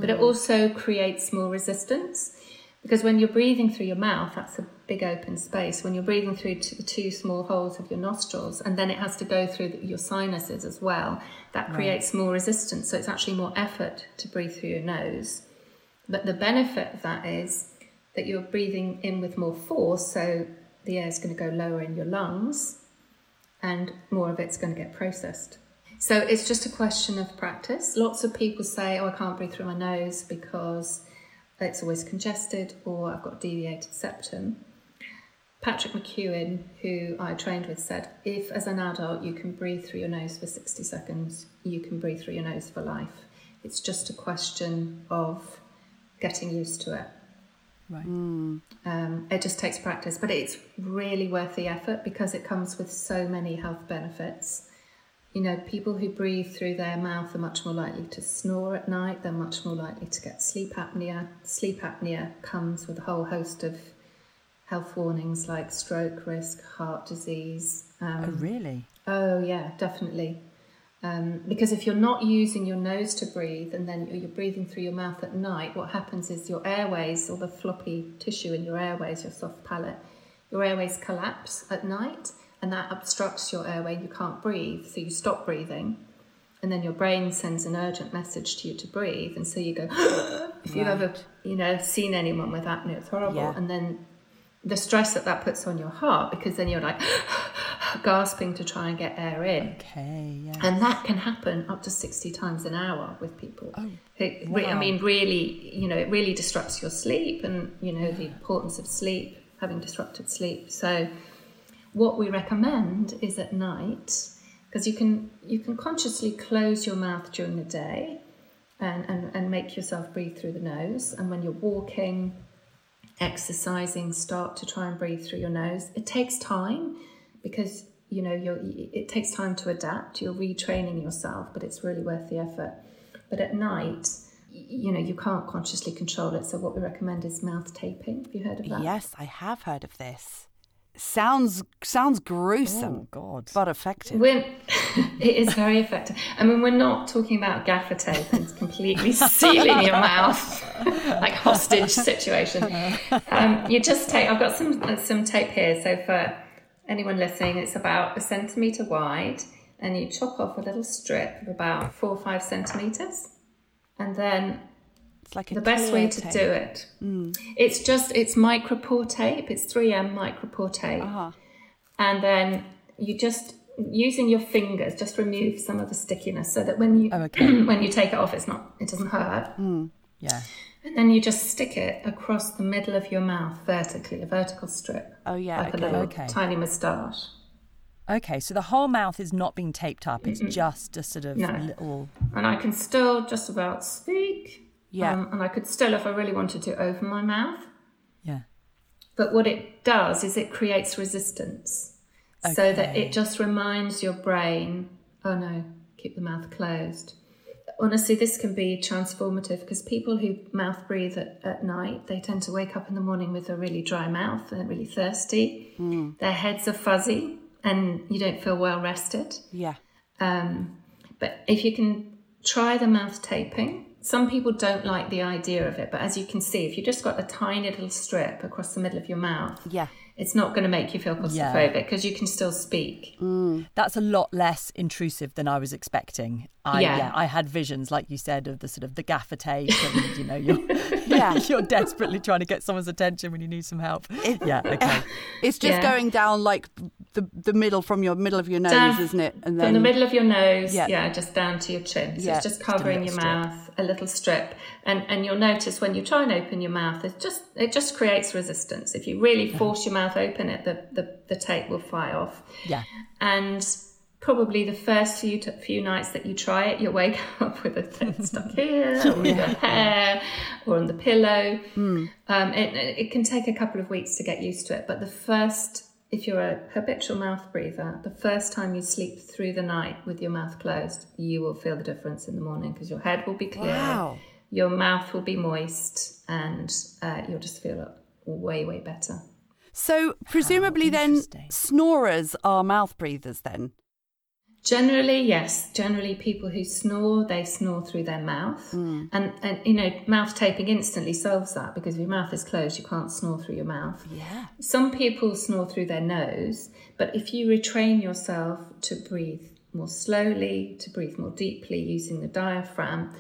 But it also creates more resistance because when you're breathing through your mouth, that's a big open space. When you're breathing through t- the two small holes of your nostrils, and then it has to go through your sinuses as well, that creates more resistance. So it's actually more effort to breathe through your nose. But the benefit of that is that you're breathing in with more force, so the air is going to go lower in your lungs and more of it's going to get processed. So it's just a question of practice. Lots of people say, Oh, I can't breathe through my nose because it's always congested or I've got deviated septum. Patrick McKeown, who I trained with, said, If as an adult you can breathe through your nose for 60 seconds, you can breathe through your nose for life. It's just a question of getting used to it. Right. Um, it just takes practice, but it's really worth the effort because it comes with so many health benefits. You know, people who breathe through their mouth are much more likely to snore at night, they're much more likely to get sleep apnea. Sleep apnea comes with a whole host of health warnings like stroke risk, heart disease. Um, Oh, really? Oh, yeah, definitely. Um, because if you're not using your nose to breathe and then you're breathing through your mouth at night, what happens is your airways, or the floppy tissue in your airways, your soft palate, your airways collapse at night and that obstructs your airway. You can't breathe, so you stop breathing. And then your brain sends an urgent message to you to breathe, and so you go. if you've ever, you know, seen anyone with apnea, it's horrible. Yeah. And then the stress that that puts on your heart, because then you're like gasping to try and get air in. Okay, yeah. And that can happen up to 60 times an hour with people. Oh, It re- I mean, really, you know, it really disrupts your sleep and, you know, the importance of sleep, having disrupted sleep. So, what we recommend is at night, because you can, you can consciously close your mouth during the day and, and, and make yourself breathe through the nose. And when you're walking, exercising, start to try and breathe through your nose. It takes time because you know you're, it takes time to adapt. You're retraining yourself, but it's really worth the effort. But at night, you know, you can't consciously control it. So what we recommend is mouth taping. Have you heard of that? Yes, I have heard of this. Sounds sounds gruesome. Oh, God. But effective. When, it is very effective. I mean, we're not talking about gaffer tape and completely sealing your mouth like hostage situation. Um, you just take. I've got some some tape here. So for anyone listening, it's about a centimeter wide, and you chop off a little strip of about four or five centimeters, and then It's like a the best way to tape. do it. It's just it's micropore tape. It's 3M micropore tape, Uh-huh. and then you just using your fingers just remove some of the stickiness so that when you Oh, okay. when you take it off, it's not it doesn't hurt. Yeah. And then you just stick it across the middle of your mouth vertically, a vertical strip, Oh yeah. like okay. a little Okay. tiny moustache. Okay, so the whole mouth is not being taped up. It's just a sort of No. little. And I can still just about speak. Yeah. Um, and I could still, if I really wanted to, open my mouth. Yeah. But what it does is it creates resistance. So that it just reminds your brain, oh no, keep the mouth closed. Honestly, this can be transformative because people who mouth breathe at, at night, they tend to wake up in the morning with a really dry mouth. They're really thirsty. Their heads are fuzzy and you don't feel well rested. Yeah. Um, but if you can try the mouth taping, some people don't like the idea of it, but as you can see, if you've just got a tiny little strip across the middle of your mouth, Yeah. it's not going to make you feel claustrophobic because you can still speak. Mm. That's a lot less intrusive than I was expecting. I, Yeah. yeah. I had visions, like you said, of the sort of the gaffer tape, and you know, you're Yeah. you're desperately trying to get someone's attention when you need some help. yeah. Okay. It's just Yeah. going down like the the middle from your middle of your nose, Down isn't it? And then From the middle of your nose, Yeah. yeah, just down to your chin. So Yeah, it's just just covering your strip. mouth, a little strip. And and you'll notice when you try and open your mouth, it just it just creates resistance. If you really force your mouth open, it the, the, the tape will fly off. Yeah. and probably the first few t- few nights that you try it, you'll wake up with a thing stuck here, or in your hair, or on the pillow. Um, it, it can take a couple of weeks to get used to it, but the first, if you're a habitual mouth breather, the first time you sleep through the night with your mouth closed, you will feel the difference in the morning because your head will be clear, Wow. your mouth will be moist, and uh, you'll just feel way way better. So presumably then snorers are mouth breathers then. Generally, yes. Generally, people who snore, they snore through their mouth. Mm. And, and, you know, mouth taping instantly solves that because if your mouth is closed, you can't snore through your mouth. Yeah. Some people snore through their nose, but if you retrain yourself to breathe more slowly, to breathe more deeply using the diaphragm,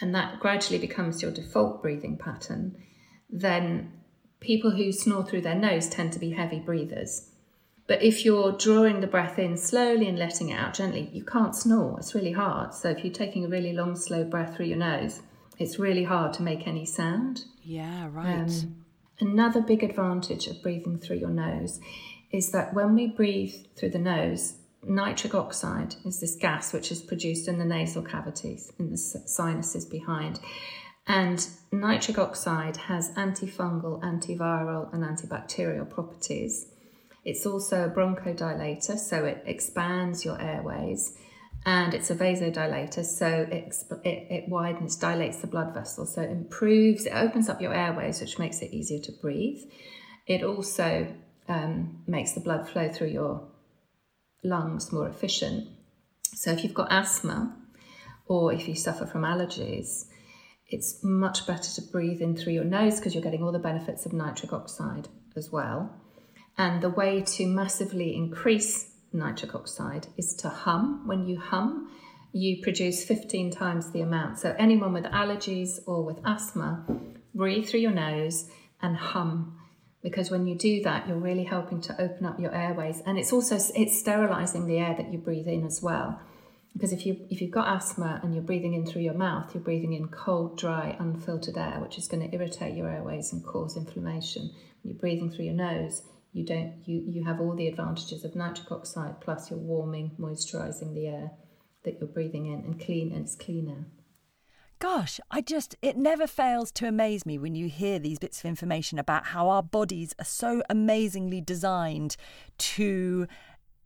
and that gradually becomes your default breathing pattern, then people who snore through their nose tend to be heavy breathers. But if you're drawing the breath in slowly and letting it out gently, you can't snore. It's really hard. So if you're taking a really long, slow breath through your nose, it's really hard to make any sound. Yeah, right. Um, another big advantage of breathing through your nose is that when we breathe through the nose, nitric oxide is this gas which is produced in the nasal cavities, in the sinuses behind. And nitric oxide has antifungal, antiviral, and antibacterial properties. It's also a bronchodilator, so it expands your airways, and it's a vasodilator, so it, it, it widens, dilates the blood vessels, so it improves, it opens up your airways, which makes it easier to breathe. It also um, makes the blood flow through your lungs more efficient. So if you've got asthma or if you suffer from allergies, it's much better to breathe in through your nose because you're getting all the benefits of nitric oxide as well. And the way to massively increase nitric oxide is to hum. When you hum, you produce 15 times the amount. So, anyone with allergies or with asthma, breathe through your nose and hum. Because when you do that, you're really helping to open up your airways, and it's also it's sterilizing the air that you breathe in as well. Because if you if you've got asthma and you're breathing in through your mouth, you're breathing in cold, dry, unfiltered air, which is going to irritate your airways and cause inflammation. When you're breathing through your nose, you don't you you have all the advantages of nitric oxide plus you're warming, moisturizing the air that you're breathing in and clean and it's cleaner. Gosh, I just, it never fails to amaze me when you hear these bits of information about how our bodies are so amazingly designed to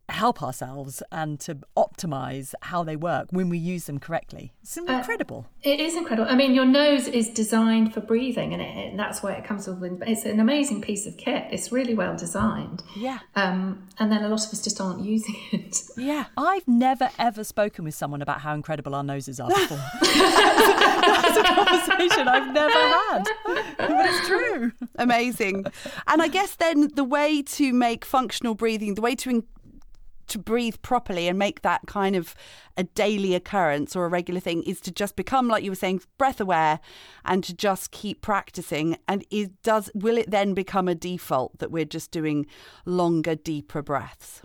help ourselves and to optimize how they work when we use them correctly. It's Uh, incredible. It is incredible. I mean, your nose is designed for breathing, and, it, and that's why it comes with. It's an amazing piece of kit. It's really well designed. Yeah. Um, and then a lot of us just aren't using it. Yeah. I've never ever spoken with someone about how incredible our noses are before. That's a conversation I've never had. But it's true. Amazing. And I guess then the way to make functional breathing, the way to in- to breathe properly and make that kind of a daily occurrence or a regular thing is to just become like you were saying breath aware and to just keep practicing. And is does will it then become a default that we're just doing longer deeper breaths?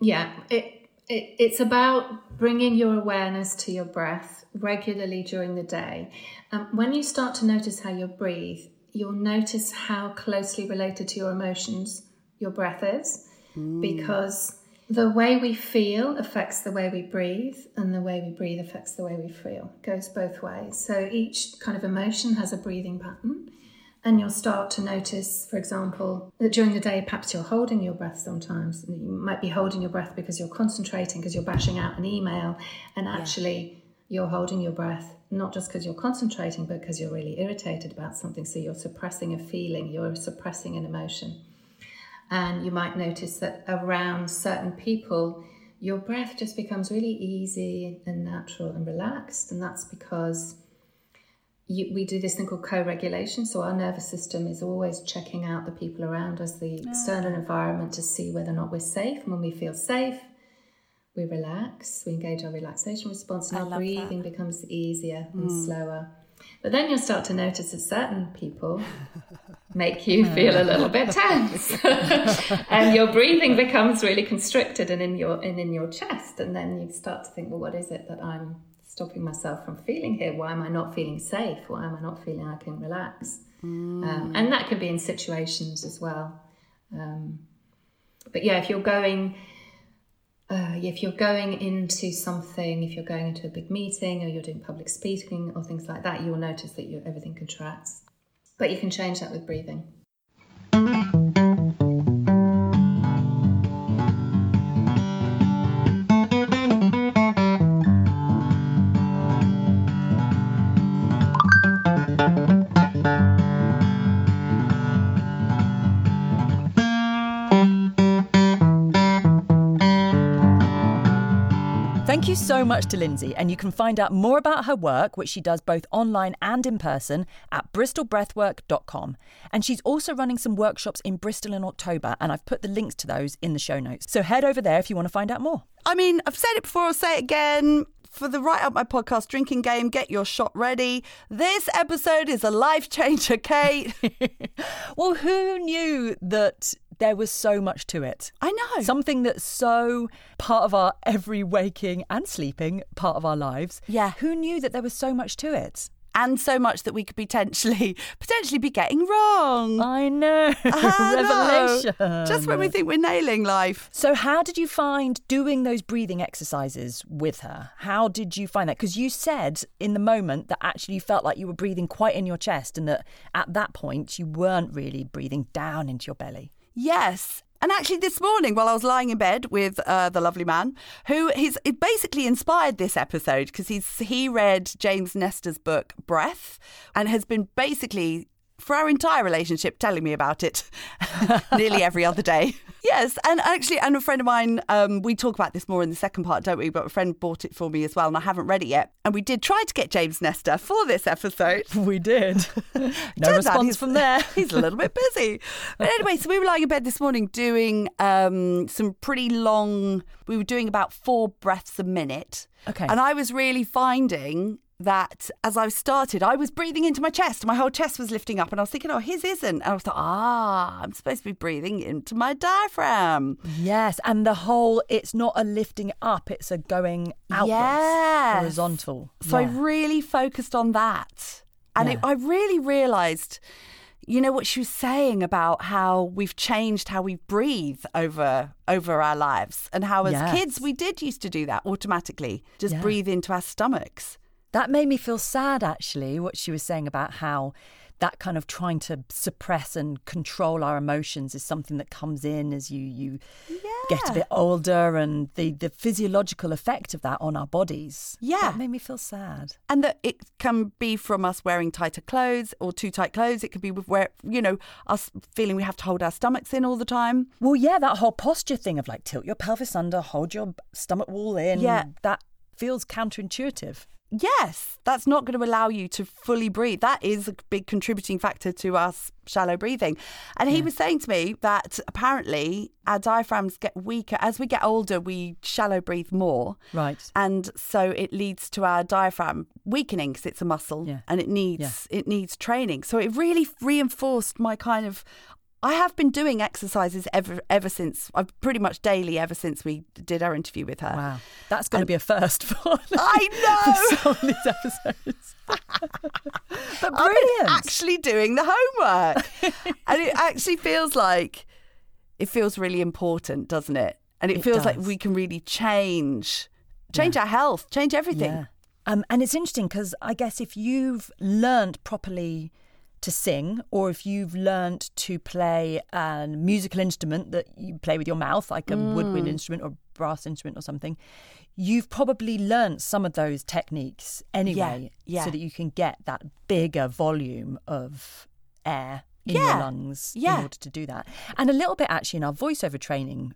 Yeah, it, it it's about bringing your awareness to your breath regularly during the day. Um, when you start to notice how you breathe, you'll notice how closely related to your emotions your breath is, because the way we feel affects the way we breathe, and the way we breathe affects the way we feel. It goes both ways. So each kind of emotion has a breathing pattern. And you'll start to notice, for example, that during the day, perhaps you're holding your breath sometimes. You might be holding your breath because you're concentrating, because you're bashing out an email, and actually you're holding your breath not just because you're concentrating, but because you're really irritated about something. So you're suppressing a feeling, you're suppressing an emotion. And you might notice that around certain people, your breath just becomes really easy and natural and relaxed. And that's because you, we do this thing called co-regulation. So our nervous system is always checking out the people around us, the mm. external environment, to see whether or not we're safe. And when we feel safe, we relax. We engage our relaxation response, and I our breathing becomes easier and mm. slower. But then you'll start to notice that certain people make you feel a little bit tense, and your breathing becomes really constricted and in your and in your chest. And then you start to think, well, what is it that I'm stopping myself from feeling here? Why am I not feeling safe? Why am I not feeling I can relax? Um, and that can be in situations as well. Um, but yeah, if you're going uh, if you're going into something, if you're going into a big meeting or you're doing public speaking or things like that, you'll notice that you everything contracts. But you can change that with breathing. You so much to Lyndsey, and you can find out more about her work, which she does both online and in person, at bristolbreathwork.com. And she's also running some workshops in Bristol in October, and I've put the links to those in the show notes. So head over there if you want to find out more. I mean, I've said it before, I'll say it again. For the Right Up My Podcast drinking game, get your shot ready. This episode is a life changer, Kate. Well, who knew that there was so much to it? I know. Something that's so part of our every waking and sleeping part of our lives. Yeah. Who knew that there was so much to it? and so much that we could potentially potentially be getting wrong. I know. I know. Revelation. Just when we think we're nailing life. So, how did you find doing those breathing exercises with her? How did you find that? Because you said in the moment that actually you felt like you were breathing quite in your chest, and that at that point you weren't really breathing down into your belly. Yes. And actually, this morning, while I was lying in bed with uh, the lovely man, who he's basically inspired this episode because he's he read James Nestor's book Breath and has been basically for our entire relationship telling me about it nearly every other day. Yes, and actually, and a friend of mine, um, we talk about this more in the second part, don't we? But a friend bought it for me as well, and I haven't read it yet. And we did try to get James Nestor for this episode. We did. no Turns response from there. He's a little bit busy. But anyway, so we were lying in bed this morning doing um, some pretty long, we were doing about four breaths a minute. Okay. And I was really finding that as I started, I was breathing into my chest. My whole chest was lifting up, and I was thinking, oh, his isn't. And I was like, ah, I'm supposed to be breathing into my diaphragm. Yes, and the whole it's not a lifting up, it's a going outwards, Yes. horizontal. So I really focused on that. And it, I really realised, you know, what she was saying about how we've changed how we breathe over over our lives, and how as Yes. kids we did used to do that automatically, just Yeah. breathe into our stomachs. That made me feel sad, actually, what she was saying about how that kind of trying to suppress and control our emotions is something that comes in as you you get a bit older and the, the physiological effect of that on our bodies. Yeah. That made me feel sad. and that it can be from us wearing tighter clothes or too tight clothes. It could be with where you know us feeling we have to hold our stomachs in all the time. Well, yeah, that whole posture thing of like tilt your pelvis under, hold your stomach wall in. Yeah. That feels counterintuitive. Yes, that's not going to allow you to fully breathe. That is a big contributing factor to us shallow breathing. And he was saying to me that apparently our diaphragms get weaker as we get older. We shallow breathe more, Right. and so it leads to our diaphragm weakening because it's a muscle Yeah. and it needs it needs training. So it really reinforced my kind of. I have been doing exercises ever ever since I've pretty much daily ever since we did our interview with her. Wow. That's going to be a first for I know. some of these episodes. but brilliant. actually doing the homework. and it actually feels like it feels really important, doesn't it? And it, It feels like we can really change change our health, change everything. Yeah. Um, and it's interesting because I guess if you've learned properly to sing, or if you've learned to play a musical instrument that you play with your mouth, like a Mm. woodwind instrument or brass instrument or something, you've probably learnt some of those techniques anyway, yeah. so that you can get that bigger volume of air in Yeah, your lungs yeah. in order to do that. And a little bit actually in our voiceover training,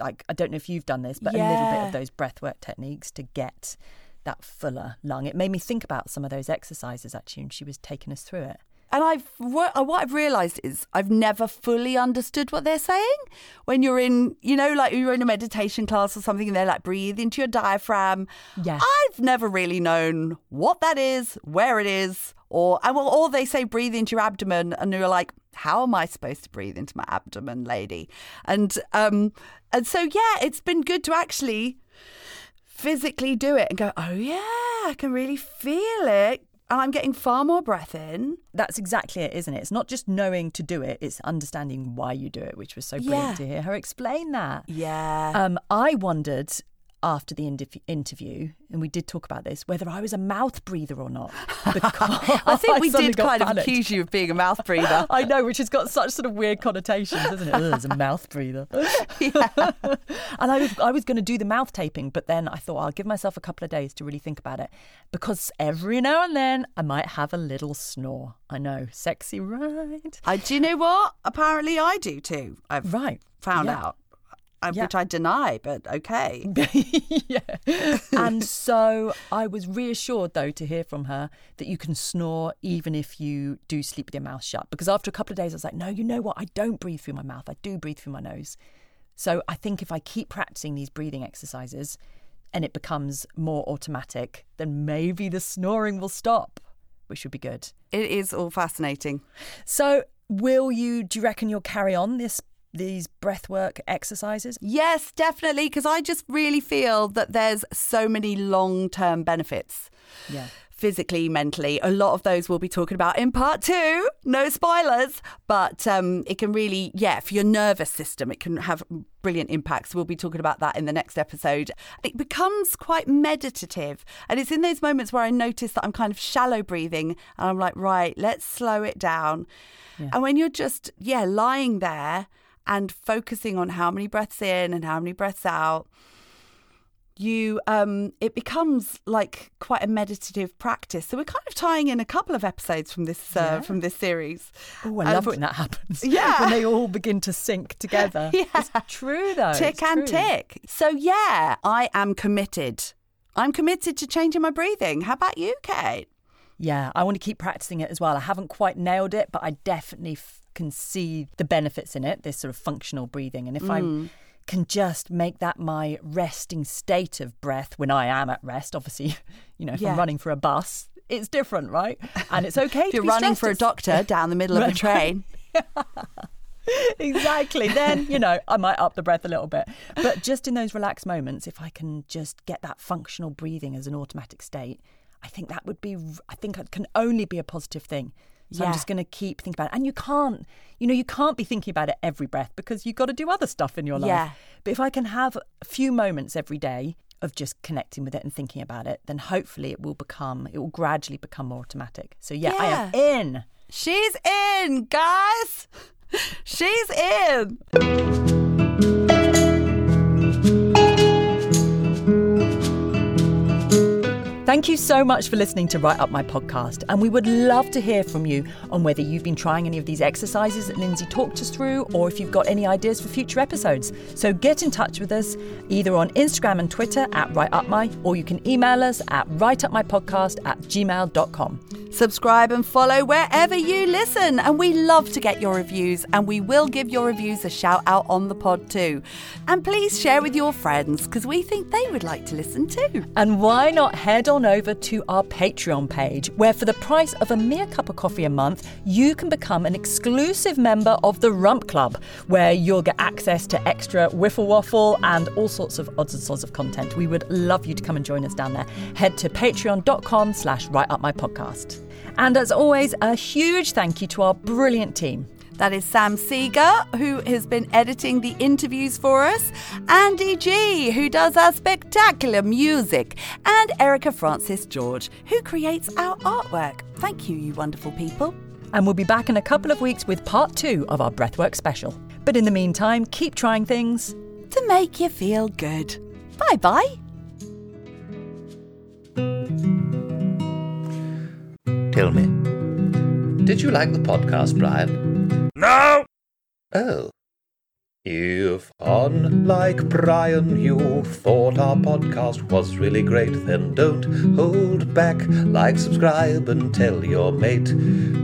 like I don't know if you've done this, but a little bit of those breathwork techniques to get that fuller lung. It made me think about some of those exercises actually, and she was taking us through it. And I've what what I've realised is I've never fully understood what they're saying. When you're in, you know, like you're in a meditation class or something, and they're like breathe into your diaphragm. Yeah. I've never really known what that is, where it is, or and well, or they say breathe into your abdomen, and you're like, how am I supposed to breathe into my abdomen, lady? And um, and so yeah, it's been good to actually physically do it and go, oh yeah, I can really feel it. And I'm getting far more breath in. That's exactly it, isn't it? It's not just knowing to do it, it's understanding why you do it, which was so brilliant Yeah. to hear her explain that. Yeah. Um, I wondered after the interv- interview, and we did talk about this, whether I was a mouth breather or not. Because I think we suddenly did kind of accuse you of being a mouth breather. I know, which has got such sort of weird connotations, doesn't it? Ugh, it's a mouth breather. and I was, I was going to do the mouth taping, but then I thought I'll give myself a couple of days to really think about it because every now and then I might have a little snore. I know, sexy, right? I, do you know what? Apparently, I do too. I've Right. found Yeah. out, I, Yeah. which I deny, but okay. yeah. And so I was reassured, though, to hear from her that you can snore even if you do sleep with your mouth shut. Because after a couple of days, I was like, no, you know what? I don't breathe through my mouth. I do breathe through my nose. So I think if I keep practicing these breathing exercises and it becomes more automatic, then maybe the snoring will stop, which would be good. It is all fascinating. So, will you, do you reckon you'll carry on this? These breathwork exercises? Yes, definitely, because I just really feel that there's so many long term benefits. Yeah. Physically, mentally, a lot of those we'll be talking about in part two. No spoilers, but um, it can really, yeah, for your nervous system, it can have brilliant impacts. We'll be talking about that in the next episode. It becomes quite meditative, and it's in those moments where I notice that I'm kind of shallow breathing, and I'm like, right, let's slow it down. And when you're just, yeah, lying there and focusing on how many breaths in and how many breaths out, you um it becomes like quite a meditative practice so we're kind of tying in a couple of episodes from this uh, Yeah. from this series Oh, I love it when that happens. Yeah. when they all begin to sync together. Yeah. It's true though. tick It's and true. tick so yeah i am committed i'm committed to changing my breathing how about you kate Yeah, I want to keep practicing it as well. I haven't quite nailed it, but I definitely f- can see the benefits in it. This sort of functional breathing, and if I mm. can just make that my resting state of breath when I am at rest, obviously, you know, if Yeah. I'm running for a bus, it's different, right? And it's okay. if you're running for a doctor down the middle of a train exactly. Then, you know, I might up the breath a little bit. But just in those relaxed moments, if I can just get that functional breathing as an automatic state, I think that would be, I think it can only be a positive thing. So I'm just going to keep thinking about it. And you can't, you know, you can't be thinking about it every breath because you've got to do other stuff in your life. Yeah. But if I can have a few moments every day of just connecting with it and thinking about it, then hopefully it will become, it will gradually become more automatic. So, yeah, I am in. She's in, guys. She's in. Thank you so much for listening to Right Up My podcast. And we would love to hear from you on whether you've been trying any of these exercises that Lyndsey talked us through or if you've got any ideas for future episodes. So get in touch with us either on Instagram and Twitter at Right Up My, or you can email us at rightupmypodcast at gmail.com. Subscribe and follow wherever you listen. And we love to get your reviews, and we will give your reviews a shout out on the pod too. And please share with your friends because we think they would like to listen too. And why not head on over to our Patreon page, where for the price of a mere cup of coffee a month, you can become an exclusive member of the Rump Club, where you'll get access to extra wiffle waffle and all sorts of odds and sods of content. We would love you to come and join us down there. Head to patreon.com slash right up my podcast. And as always, a huge thank you to our brilliant team. That is Sam Seager, who has been editing the interviews for us, Andy G, who does our spectacular music, and Erica Frances George, who creates our artwork. Thank you, you wonderful people. And we'll be back in a couple of weeks with part two of our Breathwork special. But in the meantime, keep trying things to make you feel good. Bye bye. Tell me, did you like the podcast, Brian? No! Oh. If, unlike Brian, you thought our podcast was really great, then don't hold back. Like, subscribe, and tell your mate.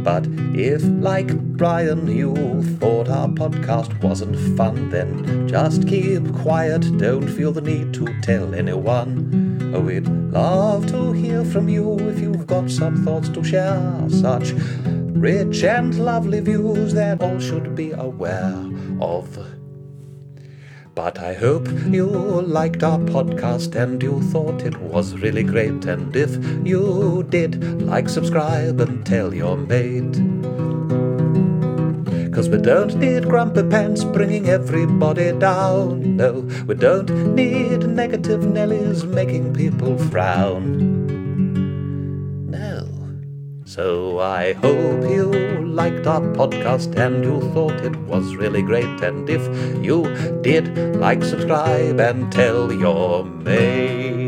But if, like Brian, you thought our podcast wasn't fun, then just keep quiet. Don't feel the need to tell anyone. We'd love to hear from you if you've got some thoughts to share. Such rich and lovely views that all should be aware of. But I hope you liked our podcast and you thought it was really great. And if you did, like, subscribe, and tell your mate. Cause we don't need grumpy pants bringing everybody down. No, we don't need negative Nellies making people frown. No. So I hope you liked our podcast and you thought it was really great. And if you did, like, subscribe, and tell your mate.